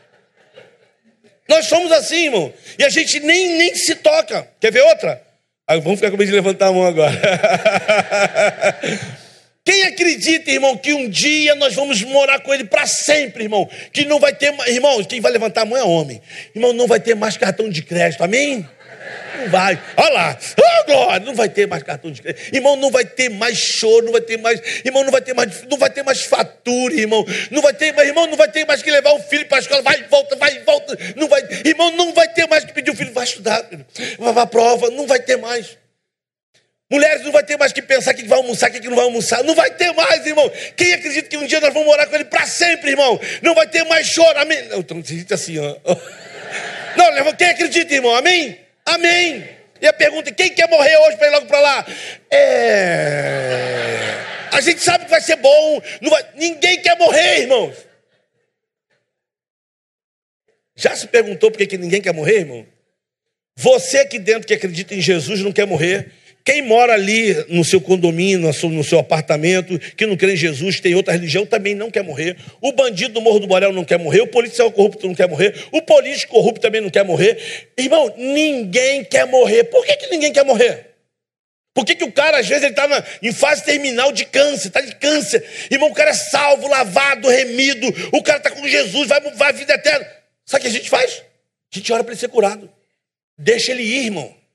Nós somos assim, irmão. E a gente nem, nem se toca. Quer ver outra? Ah, vamos ficar com medo de levantar a mão agora. *laughs* Quem acredita, irmão, que um dia nós vamos morar com ele para sempre, irmão? Que não vai ter. Irmão, quem vai levantar a mão é homem. Irmão, não vai ter mais cartão de crédito, amém? Não vai. Olha lá. Oh, glória. Não vai ter mais cartão de crédito. Irmão, não vai ter mais choro, não vai ter mais. Irmão, não vai ter mais, não vai ter mais fatura, irmão. Não vai ter mais, irmão, não vai ter mais que levar o filho para a escola. Vai, volta, vai, volta. Não vai, irmão, não vai ter mais que pedir o filho. Vai, estudar. Vai para a prova, não vai ter mais. Mulheres não vai ter mais que pensar que vai almoçar, que não vai almoçar. Não vai ter mais, irmão. Quem acredita que um dia nós vamos morar com ele para sempre, irmão? Não vai ter mais choro. Amém. Não, então, assim, ó. Não, quem acredita, irmão? Amém? Amém. E a pergunta: quem quer morrer hoje para ir logo para lá? É. A gente sabe que vai ser bom. Vai... Ninguém quer morrer, irmãos. Já se perguntou por que ninguém quer morrer, irmão? Você aqui dentro que acredita em Jesus não quer morrer. Quem mora ali no seu condomínio, no seu apartamento, que não crê em Jesus, tem outra religião, também não quer morrer. O bandido do Morro do Borel não quer morrer. O policial corrupto não quer morrer. O político corrupto também não quer morrer. Irmão, ninguém quer morrer. Por que, que ninguém quer morrer? Por que, que o cara, às vezes, ele está em fase terminal de câncer, está de câncer. Irmão, o cara é salvo, lavado, remido. O cara está com Jesus, vai, à vida eterna. Sabe o que a gente faz? A gente ora para ele ser curado. Deixa ele ir, irmão.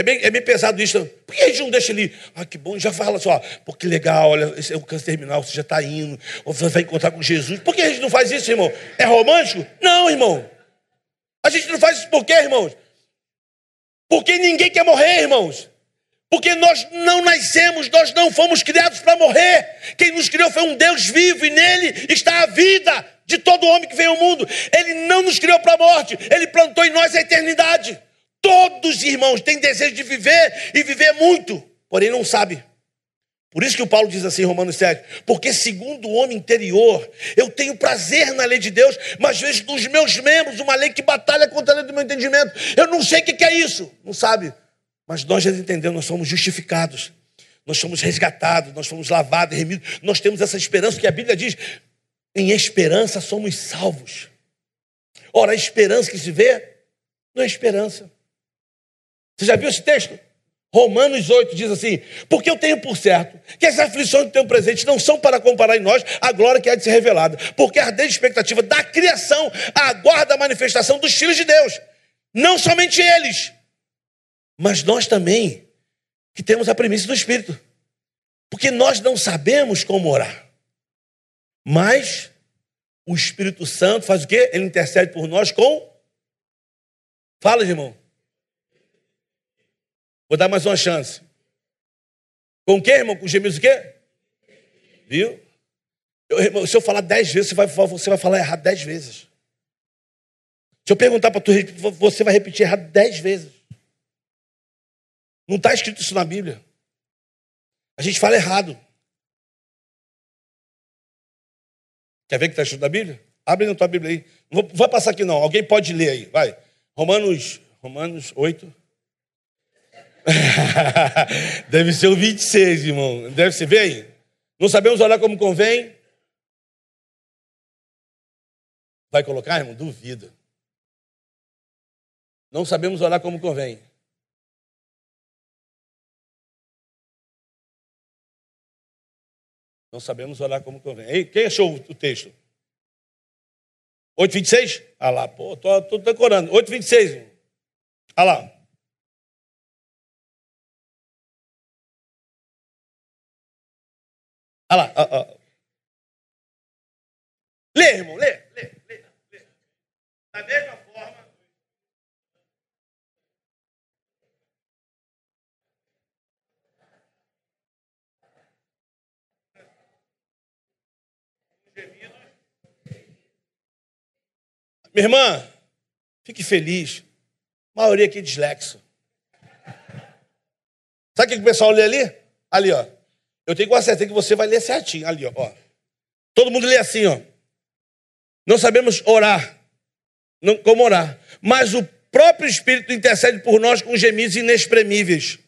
É bem, é bem pesado isso. Por que a gente não deixa ele? Ah, que bom, já fala assim, ó, pô, que legal, olha, esse é o câncer terminal, você já está indo, você vai encontrar com Jesus. Por que a gente não faz isso, irmão? É romântico? Não, irmão. A gente não faz isso por quê, irmãos? Porque ninguém quer morrer, irmãos. Porque nós não nascemos, nós não fomos criados para morrer. Quem nos criou foi um Deus vivo e nele está a vida de todo homem que veio ao mundo. Ele não nos criou para a morte, ele plantou em nós a eternidade. Todos, irmãos, têm desejo de viver e viver muito, porém não sabe. Por isso que o Paulo diz assim em Romanos 7, porque segundo o homem interior, eu tenho prazer na lei de Deus, mas vejo nos meus membros uma lei que batalha contra a lei do meu entendimento. Eu não sei o que é isso, não sabe. Mas nós já entendemos, nós somos justificados, nós somos resgatados, nós somos lavados, remidos, nós temos essa esperança que a Bíblia diz, em esperança somos salvos. Ora, a esperança que se vê não é esperança. Você já viu esse texto? Romanos 8 diz assim: Porque eu tenho por certo que as aflições do teu presente não são para comparar em nós a glória que há de ser revelada, porque a ardente expectativa da criação aguarda a manifestação dos filhos de Deus. Não somente eles, mas nós também, que temos a premissa do Espírito. Porque nós não sabemos como orar. Mas o Espírito Santo faz o quê? Ele intercede por nós com. Fala, irmão. Vou dar mais uma chance. Com o quê, irmão? Com gemidos o quê? Viu? Eu, irmão, se eu falar dez vezes, você vai, você vai falar errado dez vezes. Se eu perguntar para tu, você vai repetir errado dez vezes. Não está escrito isso na Bíblia. A gente fala errado. Quer ver que está escrito na Bíblia? Abre na tua Bíblia aí. Não vou, vai passar aqui não. Alguém pode ler aí. Vai. Romanos, Romanos 8. *laughs* Deve ser o 26, irmão. Deve ser. Aí. Não sabemos orar como convém. Vai colocar, irmão? Duvida. Não sabemos orar como convém. Não sabemos orar como convém. Ei, quem achou o texto? 8,26? Ah lá, pô, tô, tô decorando. 8,26. Ah lá. Ah lá. Ah, ah. Lê, irmão, lê, lê, lê, lê. Da mesma forma. Minha irmã, fique feliz. A maioria aqui é dislexo. Sabe o que o pessoal lê ali? Ali, ó. Eu tenho quase certeza que você vai ler certinho. Ali, ó. Todo mundo lê assim, ó. Não sabemos orar. Não, como orar. Mas o próprio Espírito intercede por nós com gemidos inexprimíveis.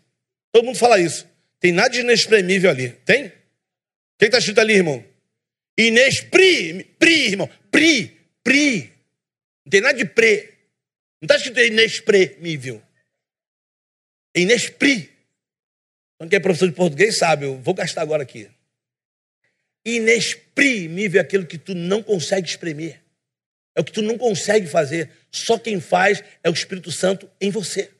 Todo mundo fala isso. Tem nada de inexprimível ali. Tem? Quem está escrito ali, irmão? Inexpri, pri, irmão. Pri, pri. Não tem nada de pre. Não está escrito inexprimível. É inexpri. Então, quem é professor de português sabe, eu vou gastar agora aqui. Inexprimível é aquilo que tu não consegue exprimir. É o que tu não consegue fazer. Só quem faz é o Espírito Santo em você.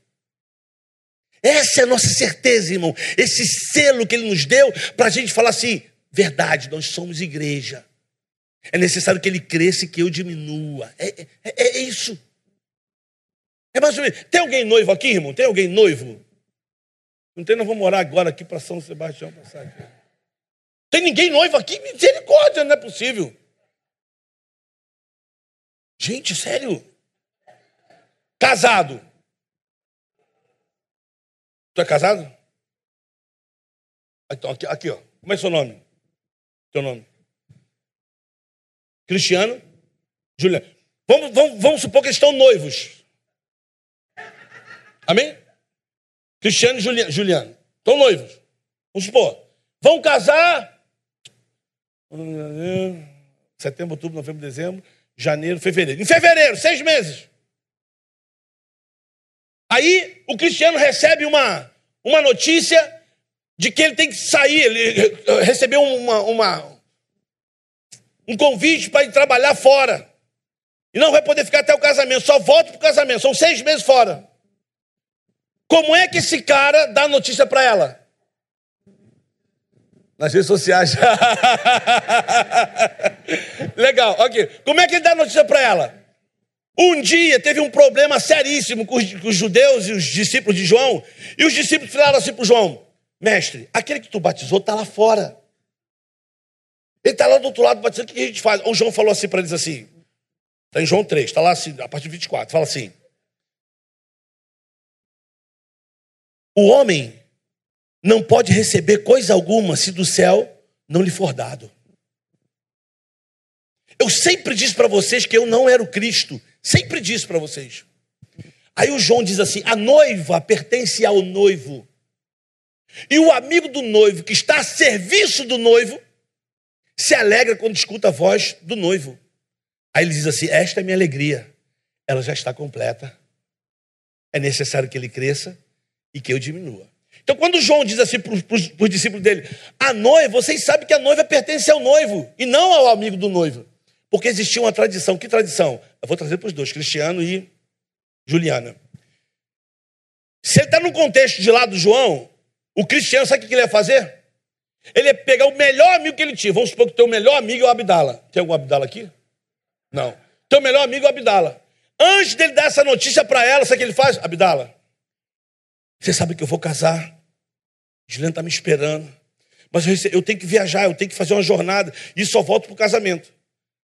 Essa é a nossa certeza, irmão. Esse selo que ele nos deu para a gente falar assim: verdade, nós somos igreja. É necessário que ele cresça e que eu diminua. É, é, é isso. É mais ou menos. Tem alguém noivo aqui, irmão? Tem alguém noivo? Não tem, nós vamos morar agora aqui para São Sebastião passar aqui. Tem ninguém noivo aqui? Misericórdia, não é possível. Gente, sério. Casado. Tu é casado? Então, aqui, aqui, ó. Como é seu nome? Teu nome? Cristiano? Juliano. Vamos, vamos, vamos supor que eles estão noivos. Amém? Cristiano e Juliano. Estão noivos. Vamos supor. Vão casar. Setembro, outubro, novembro, dezembro, janeiro, fevereiro. Em fevereiro, seis meses. Aí o Cristiano recebe uma, uma notícia de que ele tem que sair. Ele recebeu uma, uma um convite para ir trabalhar fora. E não vai poder ficar até o casamento, só volta para o casamento. São seis meses fora. Como é que esse cara dá notícia para ela? Nas redes sociais. *laughs* Legal, ok. Como é que ele dá notícia para ela? Um dia teve um problema seríssimo com os, com os, judeus e os discípulos de João. E os discípulos falaram assim para João: Mestre, aquele que tu batizou está lá fora. Ele está lá do outro lado batizando, o que a gente faz? O João falou assim para eles assim: Está em João 3, está lá assim, a partir de 24, fala assim: O homem não pode receber coisa alguma se do céu não lhe for dado. Eu sempre disse para vocês que eu não era o Cristo, sempre disse para vocês. Aí o João diz assim: a noiva pertence ao noivo. E o amigo do noivo, que está a serviço do noivo, se alegra quando escuta a voz do noivo. Aí ele diz assim: Esta é minha alegria, ela já está completa. É necessário que ele cresça e que eu diminua. Então, quando João diz assim para os discípulos dele, a noiva, vocês sabem que a noiva pertence ao noivo e não ao amigo do noivo. Porque existia uma tradição. Que tradição? Eu vou trazer para os dois, Cristiano e Juliana. Se ele está no contexto de lá do João, o Cristiano, sabe o que ele ia fazer? Ele ia pegar o melhor amigo que ele tinha. Vamos supor que o teu melhor amigo é o Abdala. Tem algum Abdala aqui? Não. Teu melhor amigo é o Abdala. Antes dele dar essa notícia para ela, sabe o que ele faz? Abdala, você sabe que eu vou casar. Juliana está me esperando. Mas eu tenho que viajar, eu tenho que fazer uma jornada. E só volto para o casamento.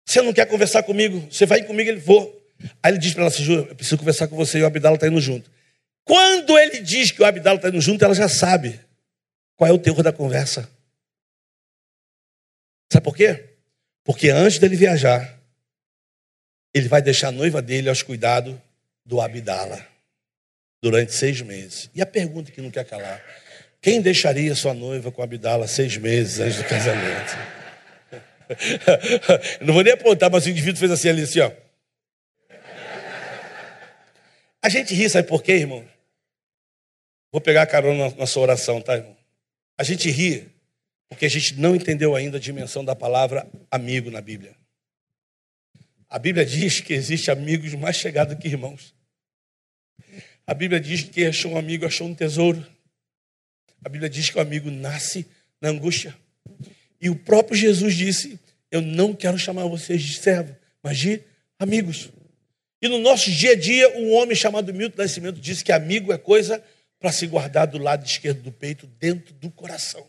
Você não quer conversar comigo? Você vai comigo? Ele vou. Aí ele diz para ela assim: Júlia, eu preciso conversar com você. E o Abdala está indo junto. Quando ele diz que o Abdala está indo junto, ela já sabe qual é o teor da conversa. Sabe por quê? Porque antes dele viajar, ele vai deixar a noiva dele aos cuidados do Abdala durante seis meses. E a pergunta que não quer calar: quem deixaria sua noiva com Abdala seis meses antes do casamento? *laughs* não vou nem apontar, mas o indivíduo fez assim ali, assim, ó. A gente ri, sabe por quê, irmão? Vou pegar a carona na sua oração, tá, irmão? A gente ri porque a gente não entendeu ainda a dimensão da palavra amigo na Bíblia. A Bíblia diz que existe amigos mais chegados que irmãos. A Bíblia diz que quem achou um amigo achou um tesouro. A Bíblia diz que o amigo nasce na angústia. E o próprio Jesus disse: Eu não quero chamar vocês de servo, mas de amigos. E no nosso dia a dia, um homem chamado Milton Nascimento disse que amigo é coisa para se guardar do lado esquerdo do peito, dentro do coração.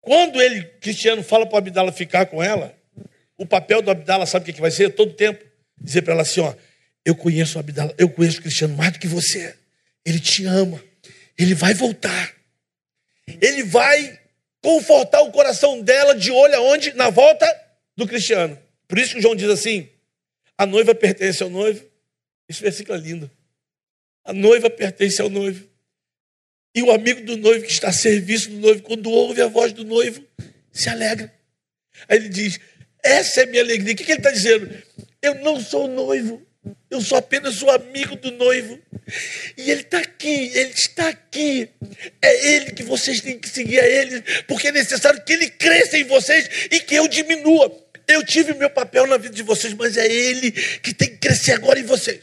Quando ele, Cristiano, fala para o Abdala ficar com ela, o papel do Abdala, sabe o que vai ser? Todo tempo. Dizer para ela assim: ó, eu conheço o Abdala, eu conheço o Cristiano mais do que você. Ele te ama. Ele vai voltar. Ele vai confortar o coração dela de olho aonde? Na volta do Cristiano. Por isso que o João diz assim: a noiva pertence ao noivo. Esse versículo é lindo. A noiva pertence ao noivo. E o amigo do noivo que está a serviço do noivo, quando ouve a voz do noivo, se alegra. Aí ele diz: Essa é minha alegria. O que ele está dizendo? Eu não sou noivo, eu sou apenas o amigo do noivo. E ele está aqui, ele está aqui. É ele que vocês têm que seguir a ele, porque é necessário que ele cresça em vocês e que eu diminua. Eu tive meu papel na vida de vocês, mas é ele que tem que crescer agora em vocês.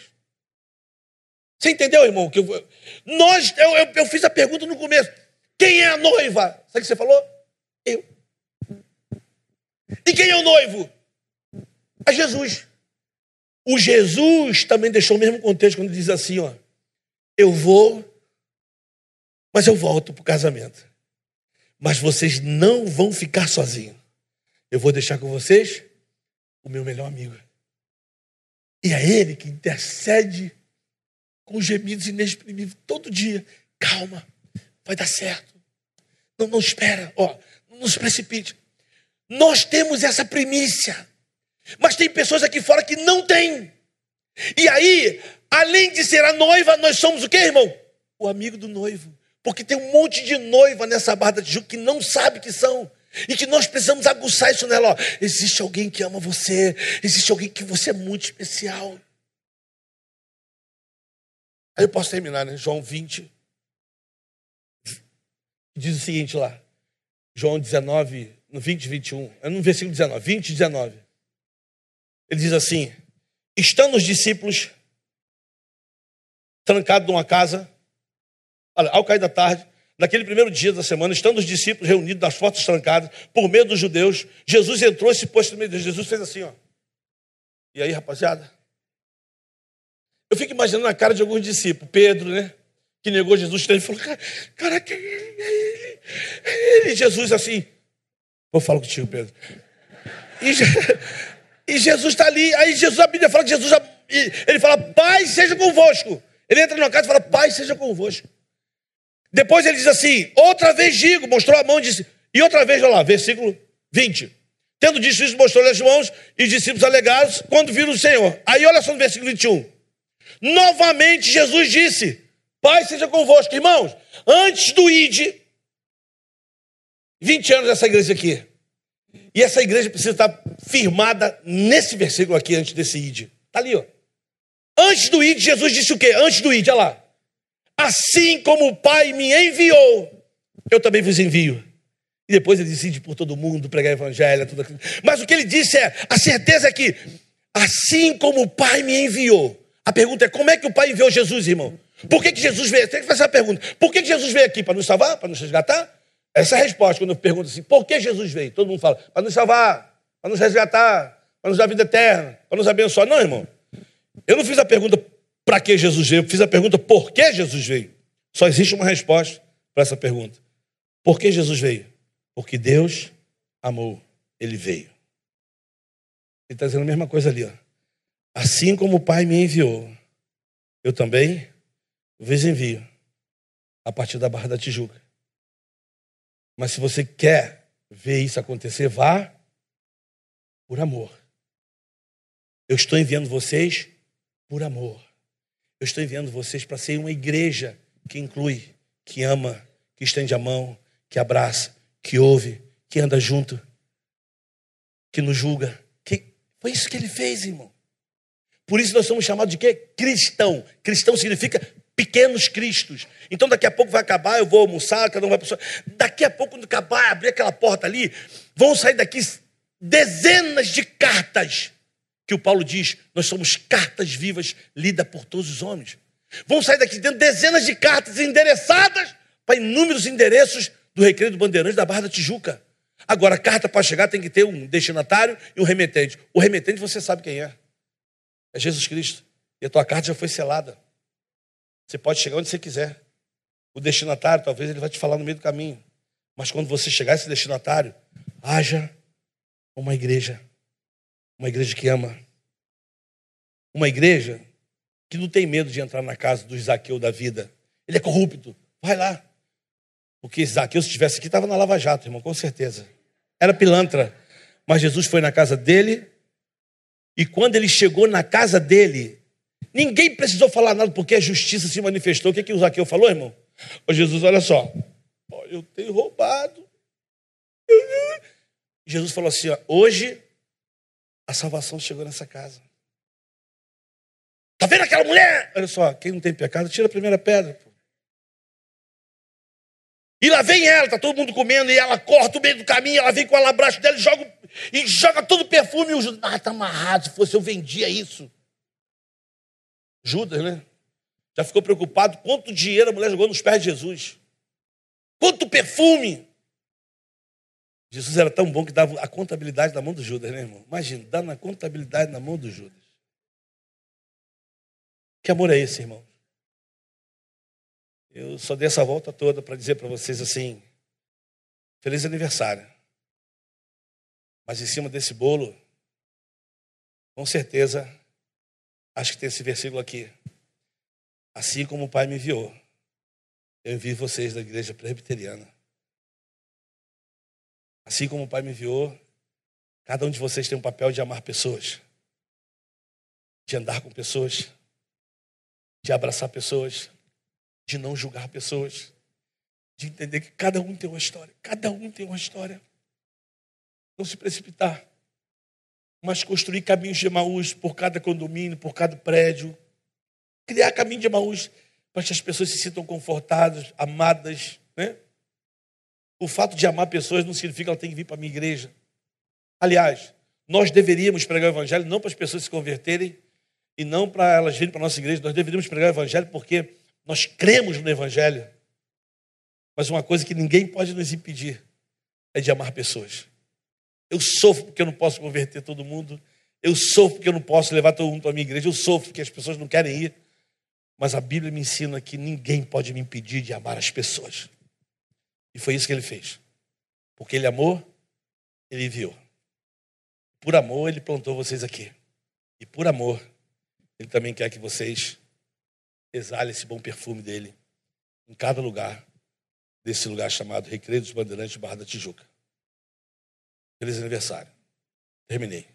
Você entendeu, irmão? Que eu, nós, eu, eu, eu fiz a pergunta no começo: quem é a noiva? Sabe o que você falou? Eu. E quem é o noivo? É Jesus. O Jesus também deixou o mesmo contexto quando diz assim, ó, eu vou, mas eu volto para o casamento. Mas vocês não vão ficar sozinhos. Eu vou deixar com vocês o meu melhor amigo. E é ele que intercede com gemidos inexprimíveis todo dia. Calma, vai dar certo. Não, não espera, ó, não se precipite. Nós temos essa primícia. Mas tem pessoas aqui fora que não têm. E aí, além de ser a noiva, nós somos o que, irmão? O amigo do noivo. Porque tem um monte de noiva nessa barra de Tijuca que não sabe que são. E que nós precisamos aguçar isso nela. Ó. Existe alguém que ama você. Existe alguém que você é muito especial. Aí eu posso terminar, né? João 20. Diz o seguinte lá. João 19, no 20, 21. É no versículo 19. 20, 19. Ele diz assim: Estando os discípulos trancados numa casa, ao cair da tarde, naquele primeiro dia da semana, estando os discípulos reunidos nas portas trancadas, por medo dos judeus, Jesus entrou e se pôs no meio deles. Jesus fez assim, ó. E aí, rapaziada? Eu fico imaginando a cara de alguns discípulos, Pedro, né? Que negou Jesus, ele falou, cara, quem é ele? É ele. Jesus assim, vou falar contigo, Pedro. E, *laughs* e Jesus está ali, aí Jesus, a Bíblia fala que Jesus, ele fala, Pai, seja convosco. Ele entra na casa e fala, Pai, seja convosco. Depois ele diz assim, outra vez digo, mostrou a mão e disse, e outra vez, olha lá, versículo 20. Tendo dito isso, mostrou-lhe as mãos e os discípulos alegados quando viram o Senhor. Aí olha só no versículo 21. Novamente Jesus disse, Pai seja convosco. Irmãos, antes do ID, 20 anos dessa igreja aqui. E essa igreja precisa estar firmada nesse versículo aqui, antes desse id. Está ali, ó. Antes do id, Jesus disse o quê? Antes do id, olha lá. Assim como o Pai me enviou, eu também vos envio. E depois ele decide por todo mundo, pregar evangelho, tudo aquilo. Mas o que ele disse é: a certeza é que, assim como o Pai me enviou. A pergunta é: como é que o Pai enviou Jesus, irmão? Por que, que Jesus veio? Tem que fazer a pergunta: por que, que Jesus veio aqui? Para nos salvar? Para nos resgatar? Essa é a resposta quando eu pergunto assim: por que Jesus veio? Todo mundo fala: para nos salvar, para nos resgatar, para nos dar vida eterna, para nos abençoar. Não, irmão. Eu não fiz a pergunta para que Jesus veio, eu fiz a pergunta por que Jesus veio. Só existe uma resposta para essa pergunta. Por que Jesus veio? Porque Deus amou, ele veio. Ele está dizendo a mesma coisa ali. Ó. Assim como o Pai me enviou, eu também vos envio a partir da Barra da Tijuca. Mas se você quer ver isso acontecer, vá por amor. Eu estou enviando vocês por amor. Eu estou enviando vocês para ser uma igreja que inclui, que ama, que estende a mão, que abraça, que ouve, que anda junto, que nos julga. Que... Foi isso que ele fez, irmão. Por isso nós somos chamados de quê? Cristão. Cristão significa pequenos cristos. Então daqui a pouco vai acabar, eu vou almoçar, cada um vai para Daqui a pouco, quando acabar, abrir aquela porta ali, vão sair daqui dezenas de cartas que o Paulo diz, nós somos cartas vivas lidas por todos os homens. Vão sair daqui dentro dezenas de cartas endereçadas para inúmeros endereços do Recreio do Bandeirante da Barra da Tijuca. Agora, a carta para chegar tem que ter um destinatário e um remetente. O remetente você sabe quem é. É Jesus Cristo. E a tua carta já foi selada. Você pode chegar onde você quiser. O destinatário, talvez ele vai te falar no meio do caminho. Mas quando você chegar a esse destinatário, haja uma igreja. Uma igreja que ama. Uma igreja que não tem medo de entrar na casa do Zaqueu da vida. Ele é corrupto. Vai lá. Porque Zaqueu, se estivesse aqui, estava na Lava Jato, irmão, com certeza. Era pilantra. Mas Jesus foi na casa dele. E quando ele chegou na casa dele, ninguém precisou falar nada, porque a justiça se manifestou. O que, que o Zaqueu falou, irmão? Ô Jesus, olha só. Eu tenho roubado. Jesus falou assim: ó, hoje a salvação chegou nessa casa. Está vendo aquela mulher? Olha só, quem não tem pecado, tira a primeira pedra. Pô. E lá vem ela, está todo mundo comendo, e ela corta o meio do caminho, ela vem com o alabraço dela e joga, e joga todo o perfume. E o Judas, ah, está amarrado, se fosse eu vendia isso. Judas, né? Já ficou preocupado quanto dinheiro a mulher jogou nos pés de Jesus. Quanto perfume. Jesus era tão bom que dava a contabilidade na mão do Judas, né, irmão? Imagina, dá na contabilidade na mão do Judas. Que amor é esse, irmão? Eu só dei essa volta toda para dizer para vocês assim: feliz aniversário. Mas em cima desse bolo, com certeza, acho que tem esse versículo aqui. Assim como o Pai me enviou, eu envio vocês da igreja presbiteriana. Assim como o Pai me enviou, cada um de vocês tem um papel de amar pessoas, de andar com pessoas, de abraçar pessoas, de não julgar pessoas, de entender que cada um tem uma história, cada um tem uma história. Não se precipitar, mas construir caminhos de Emaús por cada condomínio, por cada prédio, criar caminho de Emaús para que as pessoas se sintam confortadas, amadas, né? O fato de amar pessoas não significa que ela tem que vir para a minha igreja. Aliás, nós deveríamos pregar o evangelho não para as pessoas se converterem e não para elas virem para a nossa igreja, nós deveríamos pregar o evangelho porque nós cremos no evangelho. Mas uma coisa que ninguém pode nos impedir é de amar pessoas. Eu sofro porque eu não posso converter todo mundo. Eu sofro porque eu não posso levar todo mundo para a minha igreja. Eu sofro porque as pessoas não querem ir. Mas a Bíblia me ensina que ninguém pode me impedir de amar as pessoas. E foi isso que ele fez. Porque ele amou, ele enviou. Por amor, ele plantou vocês aqui. E por amor, ele também quer que vocês exalem esse bom perfume dele em cada lugar desse lugar chamado Recreio dos Bandeirantes Barra da Tijuca. Feliz aniversário. Terminei.